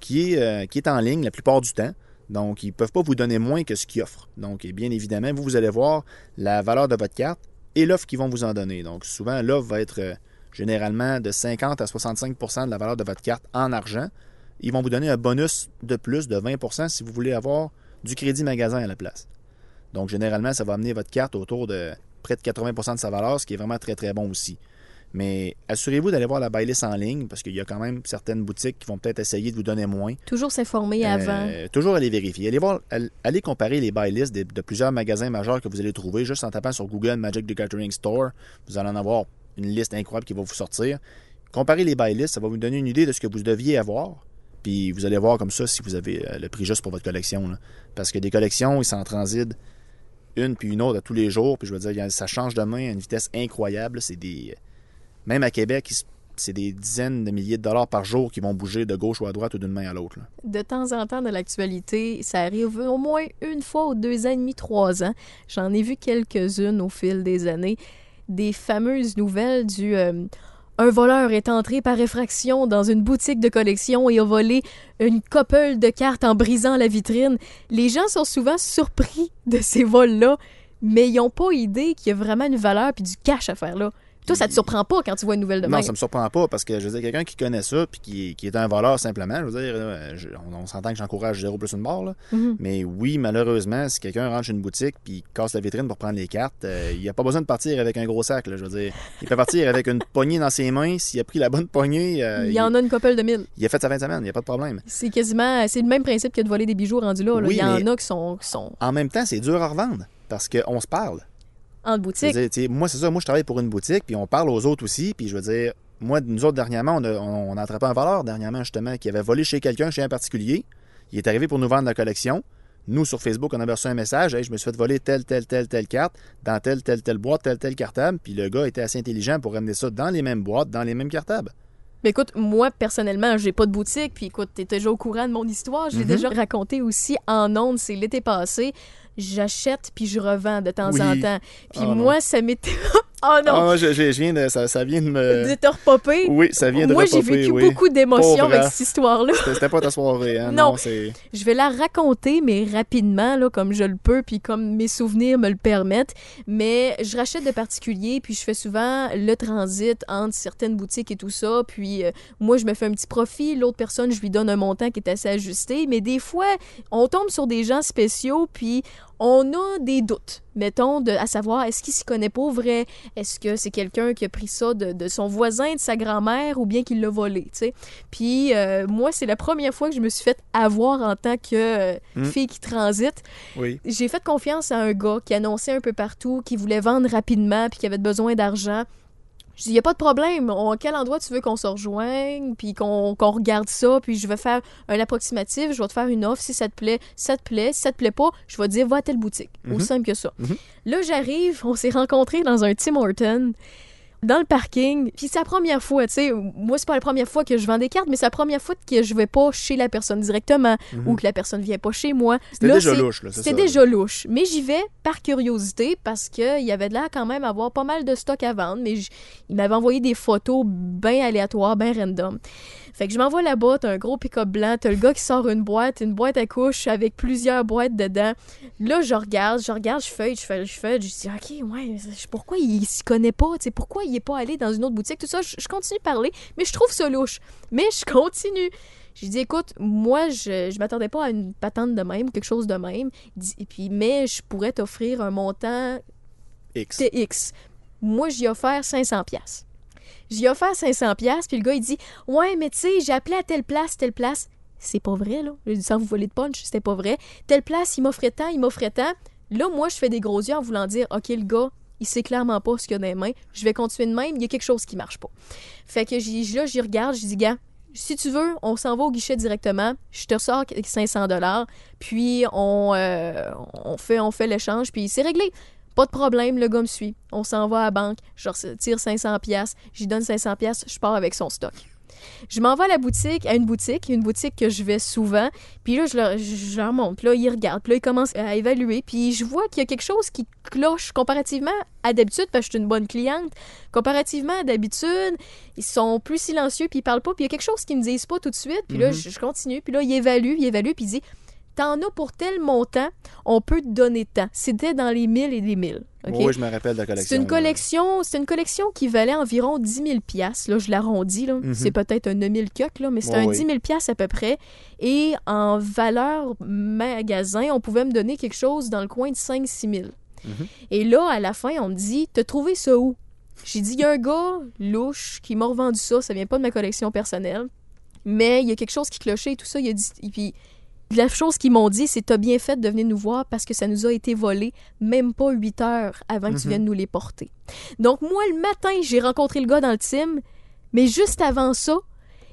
qui, est, euh, qui est en ligne la plupart du temps. Donc, ils ne peuvent pas vous donner moins que ce qu'ils offrent. Donc, bien évidemment, vous, vous allez voir la valeur de votre carte et l'offre qu'ils vont vous en donner. Donc, souvent, l'offre va être euh, généralement de 50 à 65% de la valeur de votre carte en argent. Ils vont vous donner un bonus de plus de 20% si vous voulez avoir du crédit magasin à la place. Donc, généralement, ça va amener votre carte autour de près de 80% de sa valeur, ce qui est vraiment très, très bon aussi. Mais assurez-vous d'aller voir la buy list en ligne parce qu'il y a quand même certaines boutiques qui vont peut-être essayer de vous donner moins. Toujours s'informer avant. Euh, toujours aller vérifier. Allez, voir, allez comparer les buy lists de, de plusieurs magasins majeurs que vous allez trouver juste en tapant sur Google Magic the Gathering Store. Vous allez en avoir une liste incroyable qui va vous sortir. Comparez les buy lists, ça va vous donner une idée de ce que vous deviez avoir. Puis vous allez voir comme ça si vous avez euh, le prix juste pour votre collection. là. Parce que des collections, ils s'en transitent une puis une autre à tous les jours. Puis je veux dire, ça change de main à une vitesse incroyable. C'est des. Même à Québec, c'est des dizaines de milliers de dollars par jour qui vont bouger de gauche ou à droite ou d'une main à l'autre. De temps en temps, dans l'actualité, ça arrive au moins une fois ou deux ans et demi, trois ans. J'en ai vu quelques-unes au fil des années. Des fameuses nouvelles du euh, un voleur est entré par effraction dans une boutique de collection et a volé une couple de cartes en brisant la vitrine. Les gens sont souvent surpris de ces vols-là, mais ils n'ont pas idée qu'il y a vraiment une valeur puis du cash à faire là. Toi, ça te surprend pas quand tu vois une nouvelle de Non, même? ça me surprend pas parce que je veux dire, quelqu'un qui connaît ça puis qui, qui est un voleur simplement, je veux dire, je- on, on s'entend que j'encourage zéro plus une barre, là. Mhm. mais oui, malheureusement, si quelqu'un rentre chez une boutique puis casse la vitrine pour prendre les cartes, euh, il a pas besoin de partir avec un gros sac, là, je veux dire. Il peut partir avec une poignée dans ses mains, s'il a pris la bonne poignée, euh, Il y en a une couple de mille. il a fait sa fin de semaine, il n'y a pas de problème. C'est quasiment, c'est le même principe que de voler des bijoux rendus là. là. Oui, Il y en a qui sont, qui sont En même temps, c'est dur à revendre parce qu'on se parle. En boutique. dire, moi, c'est ça. Moi, je travaille pour une boutique, puis on parle aux autres aussi. Puis je veux dire, moi, nous autres, dernièrement, on a, on, on a attrapé un voleur, dernièrement, justement, qui avait volé chez quelqu'un, chez un particulier. Il est arrivé pour nous vendre la collection. Nous, sur Facebook, on a reçu un message. Hey, je me suis fait voler telle, telle, telle, telle carte, dans telle, telle, telle boîte, telle, telle cartable. Puis le gars était assez intelligent pour ramener ça dans les mêmes boîtes, dans les mêmes cartables. Mais écoute, moi, personnellement, j'ai pas de boutique. Puis écoute, t'es déjà au courant de mon histoire. Je l'ai Mhm. déjà raconté aussi en ondes. C'est l'été passé. J'achète puis je revends de temps Oui. en temps. Puis Ah, non. moi, ça m'était... Oh non! Ah, je, je- je viens de, ça, ça vient de me... De te repopper. Oui, ça vient de Moi, j'ai vécu oui. beaucoup d'émotions avec cette histoire-là. C'était c'était pas ta soirée, hein? Non. Non, c'est... Je vais la raconter, mais rapidement, là, comme je le peux, puis comme mes souvenirs me le permettent. Mais je rachète de particuliers, puis je fais souvent le transit entre certaines boutiques et tout ça. Puis euh, moi, je me fais un petit profit. L'autre personne, je lui donne un montant qui est assez ajusté. Mais des fois, on tombe sur des gens spéciaux, puis on a des doutes, mettons, de, à savoir, est-ce qu'il s'y connaît pas au vrai? Est-ce que c'est quelqu'un qui a pris ça de, de son voisin, de sa grand-mère, ou bien qu'il l'a volé, tu sais? Puis euh, moi, c'est la première fois que je me suis fait avoir en tant que euh, Mm. fille qui transite. Oui. J'ai fait confiance à un gars qui annonçait un peu partout, qui voulait vendre rapidement, puis qui avait besoin d'argent. Je dis, il n'y a pas de problème. On- quel endroit tu veux qu'on se rejoigne, puis qu'on qu'on regarde ça, puis je vais faire un approximatif, je vais te faire une offre. Si ça te plaît, ça te plaît. Si ça te plaît pas, je vais te dire, va à telle boutique. Mhm. Aussi simple que ça. Mhm. Là, j'arrive, on s'est rencontrés dans un Tim Horton dans le parking. Puis c'est la première fois, tu sais, moi c'est pas la première fois que je vends des cartes, mais c'est la première fois que je vais pas chez la personne directement Mhm. ou que la personne vient pas chez moi. C'était déjà louche, là, c'est C'était déjà louche. Mais j'y vais par curiosité parce qu'il y avait de l'air quand même avoir pas mal de stock à vendre, mais il m'avait envoyé des photos bien aléatoires, bien random. Fait que je m'envoie là-bas, t'as un gros pick-up blanc, t'as le gars qui sort une boîte, une boîte à couche avec plusieurs boîtes dedans. Là, je regarde, je regarde, je feuille, je feuille, je feuille, je dis, OK, ouais, pourquoi il s'y connaît pas, tu pourquoi il est pas allé dans une autre boutique, tout ça, je, je continue de parler, mais je trouve ça louche. Mais je continue. J'ai dit, écoute, moi, je, je m'attendais pas à une patente de même, quelque chose de même. Et puis, mais je pourrais t'offrir un montant X. TX. Moi, j'y ai offert 500 pièces. J'y ai offert 500 pièces, puis le gars, il dit "Ouais, mais tu sais, j'ai appelé à telle place, telle place." C'est pas vrai là. J'ai dit sans vous voler de punch, c'était pas vrai. Telle place, il m'offrait tant, il m'offrait tant. Là, moi, je fais des gros yeux en voulant dire "OK, le gars, il sait clairement pas ce qu'il y a dans les mains. Je vais continuer de même, il y a quelque chose qui marche pas." Fait que là, j'y regarde, je dis "Gars, si tu veux, on s'en va au guichet directement. Je te sors 500 dollars, puis euh, on fait, on fait l'échange, puis c'est réglé. Pas de problème, le gars me suit. On s'en va à la banque, je retire 500 pièces, j'y donne 500 pièces, je pars avec son stock. Je m'en vais à la boutique, à une boutique, une boutique que je vais souvent, puis là, je leur, je leur montre, puis là, ils regardent, puis là, ils commencent à évaluer, puis je vois qu'il y a quelque chose qui cloche comparativement à d'habitude, parce que je suis une bonne cliente, comparativement à d'habitude, ils sont plus silencieux, puis ils parlent pas, puis il y a quelque chose qu'ils me disent pas tout de suite, puis là, Mhm. je, je continue, puis là, ils évaluent, ils évaluent, puis ils disent T'en as pour tel montant, on peut te donner tant. C'était dans les mille et les mille. OK? Oui, je me rappelle de la collection. C'est une collection, c'est une collection qui valait environ 10 000 piastres. Là, je l'arrondis. Mhm. C'est peut-être un 9 000 coques, là, mais c'est un oui. 10 000 piastres à peu près. Et en valeur magasin, on pouvait me donner quelque chose dans le coin de 5-6 000. Mhm. Et là, à la fin, on me dit, t'as trouvé ça où? J'ai dit, il y a un gars louche qui m'a revendu ça, ça vient pas de ma collection personnelle, mais il y a quelque chose qui clochait et tout ça. Il a dit, et puis la chose qu'ils m'ont dit, c'est t'as bien fait de venir nous voir parce que ça nous a été volé même pas 8 heures avant que tu Mhm. viennes nous les porter. Donc moi, le matin, j'ai rencontré le gars dans le team, mais juste avant ça,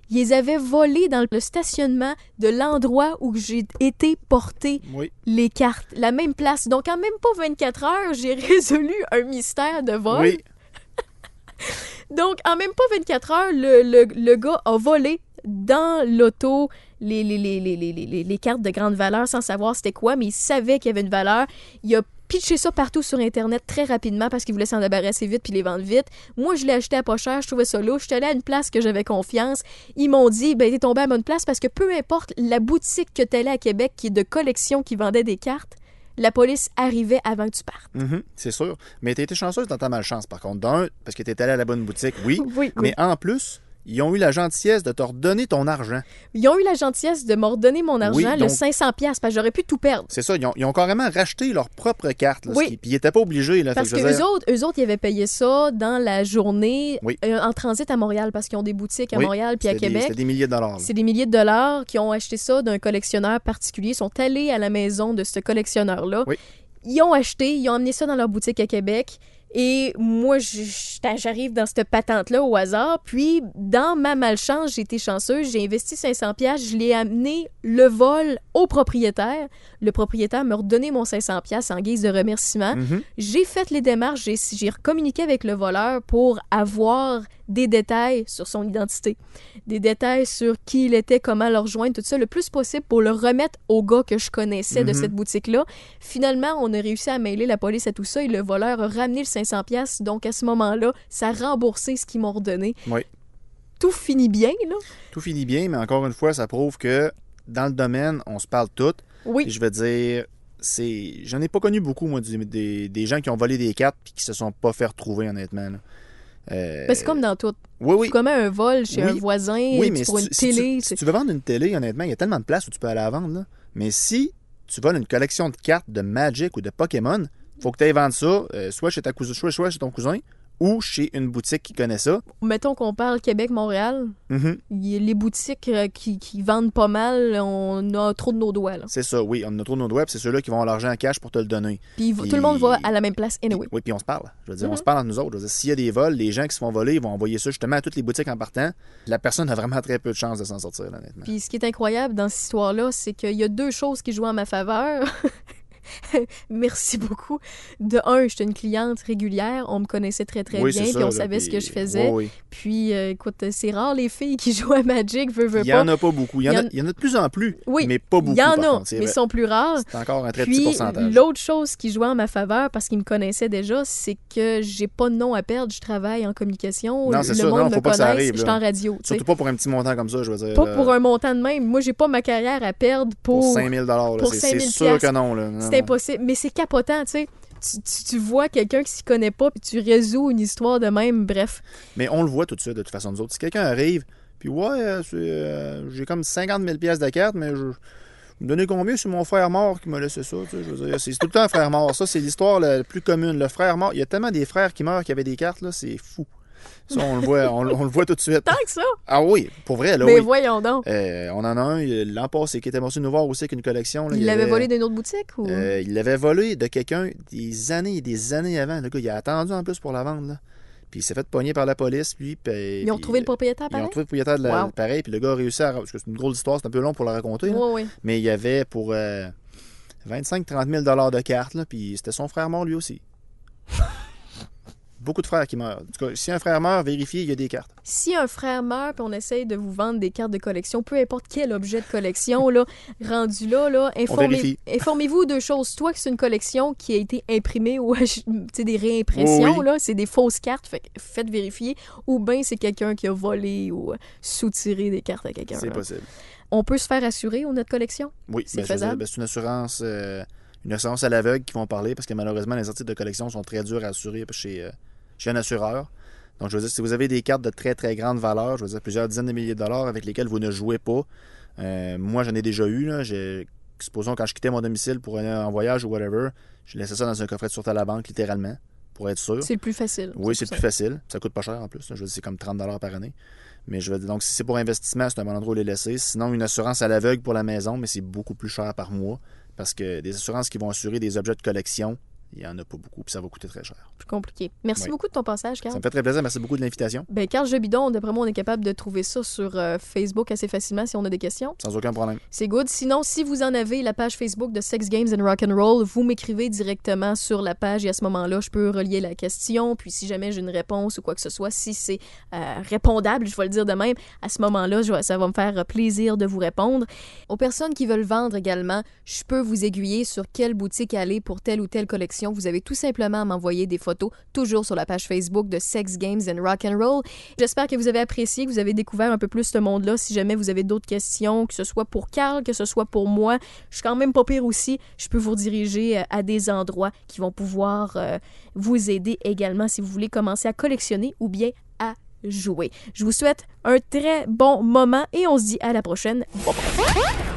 ils les avaient volés dans le stationnement de l'endroit où j'ai été porter Oui. les cartes. La même place. Donc, en même pas 24 heures, j'ai résolu un mystère de vol. Oui. Donc, en même pas 24 heures, le, le- le gars a volé dans l'auto les, les, les, les, les, les- les cartes de grande valeur sans savoir c'était quoi, mais il savait qu'il y avait une valeur. Il a pitché ça partout sur Internet très rapidement parce qu'il voulait s'en débarrasser vite puis les vendre vite. Moi, je l'ai acheté à pas cher, je trouvais ça louche. Je suis allée à une place que j'avais confiance. Ils m'ont dit, ben, t'es tombé à bonne place parce que peu importe la boutique que t'allais à Québec qui est de collection qui vendait des cartes, la police arrivait avant que tu partes. Mhm, c'est sûr. Mais t'as été chanceuse dans ta malchance, par contre. D'un, parce que t'es allé à la bonne boutique, oui. Oui, Mais en plus, ils ont eu la gentillesse de te redonner ton argent. Ils ont eu la gentillesse de me redonner mon argent, Oui, le donc- 500 pièces parce que j'aurais pu tout perdre. C'est ça, ils ont, ils ont carrément racheté leur propre carte. Là, Oui. qui- Puis ils n'étaient pas obligés. Là, Parce que eux autres, eux autres, ils avaient payé ça dans la journée Oui. euh, en transit à Montréal parce qu'ils ont des boutiques à Montréal puis à Québec. C'était des milliers de dollars. C'est des milliers de dollars qui ont acheté ça d'un collectionneur particulier. Ils sont allés à la maison de ce collectionneur-là. Oui. Ils ont acheté, ils ont emmené ça dans leur boutique à Québec. Et moi, j'arrive dans cette patente-là au hasard. Puis, dans ma malchance, j'ai été chanceuse. J'ai investi 500 pièces. Je l'ai amené le vol au propriétaire. Le propriétaire m'a redonné mon 500 pièces en guise de remerciement. Mhm. J'ai fait les démarches, j'ai, j'ai communiqué avec le voleur pour avoir des détails sur son identité, des détails sur qui il était, comment le rejoindre, tout ça, le plus possible pour le remettre au gars que je connaissais de Mhm. cette boutique-là. Finalement, on a réussi à mêler la police à tout ça et le voleur a ramené le 500$. pièces Donc, à ce moment-là, ça a remboursé ce qu'ils m'ont redonné. Oui. Tout finit bien, là? Tout finit bien, mais encore une fois, ça prouve que dans le domaine, on se parle tout. Oui. Je veux dire, c'est. J'en ai pas connu beaucoup, moi, des, des gens qui ont volé des cartes puis qui se sont pas fait retrouver, honnêtement. là. Euh, Ben, c'est comme dans tout. Oui, oui. Tu commets un vol chez Oui. un voisin, Oui, mais pour si une tu, si tu- télé. si tu veux vendre une télé, honnêtement, il y a tellement de places où tu peux aller la vendre. là. Mais si tu voles une collection de cartes de Magic ou de Pokémon, faut que tu ailles vendre ça euh, soit chez ta cousin, soit, soit chez ton cousin ou chez une boutique qui connaît ça. Mettons qu'on parle Québec-Montréal, Mhm. a les boutiques euh, qui, qui vendent pas mal, on a trop de nos doigts. C'est ça, oui. On a trop nos doigts, c'est ceux-là qui vont avoir l'argent en cash pour te le donner. Puis Puis- tout le monde va à la même place anyway. Oui, puis on se parle. Je veux dire, on Mhm. se parle entre nous autres. S'il y a des vols, les gens qui se font voler, ils vont envoyer ça justement à toutes les boutiques en partant. La personne a vraiment très peu de chances de s'en sortir, honnêtement. Puis ce qui est incroyable dans cette histoire-là, c'est qu'il y a deux choses qui jouent en ma faveur. Merci beaucoup. De un, j'étais une cliente régulière, on me connaissait très très oui, bien, puis ça, on là, savait ce que je faisais. Oui, oui. Puis euh, écoute, c'est rare les filles qui jouent à Magic, veux, veux Il y pas. en a pas beaucoup. Il y en, Il y a, en- de plus en plus, Oui, mais pas beaucoup. Il y en a, mais vrai. sont plus rares. C'est encore un très petit Puis pourcentage. l'autre chose qui jouait en ma faveur, parce qu'ils me connaissaient déjà, c'est que j'ai pas de nom à perdre, je travaille en communication, Non, le c'est ça, monde non, me faut pas que ça arrive, je suis là. en radio. Surtout pas pour un petit montant comme ça, je veux dire. Pas là, pour un montant de même. Moi, j'ai pas ma carrière à perdre pour. pour 5000 dollars. pour C'est 5 000 c'est sûr que non. là. Impossible. Mais c'est capotant, tu sais. Tu, vois quelqu'un qui s'y connaît pas, puis tu résous une histoire de même, bref. Mais on le voit tout de suite, de toute façon, nous autres. Si quelqu'un arrive, puis ouais, euh, euh, j'ai comme 50 000 pièces de carte, mais je. Vous me donnez combien? C'est mon frère mort qui m'a laissé ça. tu sais, c'est tout le temps un frère mort. Ça, c'est l'histoire la plus commune. Le frère mort. Il y a tellement des frères qui meurent qui avaient des cartes, là, c'est fou. Ça, on le voit, on, on le voit tout de suite. Tant que ça! Ah oui, pour vrai, là, mais oui. voyons donc. Euh, on en a un l'an passé qui était venu nous voir aussi avec une collection. là. Il l'avait avait- volé d'une autre boutique ou? Euh, il l'avait volé de quelqu'un des années et des années avant. Le gars, il a attendu en plus pour la vendre. Là. Puis il s'est fait pogner par la police, lui. puis- Ils ont retrouvé le propriétaire, Ils ont pareil? retrouvé le propriétaire de la, Wow. pareil, puis le gars a réussi à. Parce que c'est une grosse histoire, c'est un peu long pour la raconter. Oui, oui. Mais il y avait pour 25-30 000 de cartes, là, puis c'était son frère mort lui aussi. Beaucoup de frères qui meurent. En tout cas, si un frère meurt, vérifiez, il y a des cartes. Si un frère meurt puis on essaye de vous vendre des cartes de collection, peu importe quel objet de collection, là, rendu là, là informez- informez-vous de choses. Toi, que c'est une collection qui a été imprimée ou des réimpressions, Oui, oui. là, c'est des fausses cartes, fait faites vérifier. Ou bien c'est quelqu'un qui a volé ou euh, soutiré des cartes à quelqu'un. C'est là. possible. On peut se faire assurer au notre collection? Oui, C'est ben, dire, faisable? ben, c'est une assurance. euh, une assurance à l'aveugle qui vont parler parce que malheureusement, les articles de collection sont très durs à assurer chez, euh, chez un assureur. Donc, je veux dire, si vous avez des cartes de très très grande valeur, je veux dire plusieurs dizaines de milliers de dollars avec lesquelles vous ne jouez pas, euh, moi j'en ai déjà eu. Là, j'ai- supposons quand je quittais mon domicile pour aller en voyage ou whatever, je laissais ça dans un coffret de sûreté à la banque, littéralement, pour être sûr. C'est le plus facile. Oui, c'est plus ça. facile. Ça coûte pas cher en plus. là. Je veux dire, c'est comme 30 par année. Mais je veux dire, donc si c'est pour investissement, c'est un bon endroit où les laisser. Sinon, une assurance à l'aveugle pour la maison, mais c'est beaucoup plus cher par mois. Parce que des assurances qui vont assurer des objets de collection, il n'y en a pas beaucoup, puis ça va coûter très cher. Plus compliqué. Merci Oui. beaucoup de ton passage, Carl. Ça me fait très plaisir. Merci beaucoup de l'invitation. Ben, Carl Jebidon, d'après moi, on est capable de trouver ça sur euh, Facebook assez facilement si on a des questions. Sans aucun problème. C'est good. Sinon, si vous en avez la page Facebook de Sex Games and Rock and Roll, vous m'écrivez directement sur la page et à ce moment-là, je peux relier la question. Puis si jamais j'ai une réponse ou quoi que ce soit, si c'est euh, répondable, je vais le dire de même, à ce moment-là, ça va me faire plaisir de vous répondre. Aux personnes qui veulent vendre également, je peux vous aiguiller sur quelle boutique aller pour telle ou telle collection. Vous avez tout simplement à m'envoyer des photos, toujours sur la page Facebook de Sex Games and Rock and Roll. J'espère que vous avez apprécié, que vous avez découvert un peu plus ce monde-là. Si jamais vous avez d'autres questions, que ce soit pour Carl, que ce soit pour moi, je suis quand même pas pire aussi. Je peux vous rediriger euh, à des endroits qui vont pouvoir euh, vous aider également si vous voulez commencer à collectionner ou bien à jouer. Je vous souhaite un très bon moment et on se dit à la prochaine. Bye bye.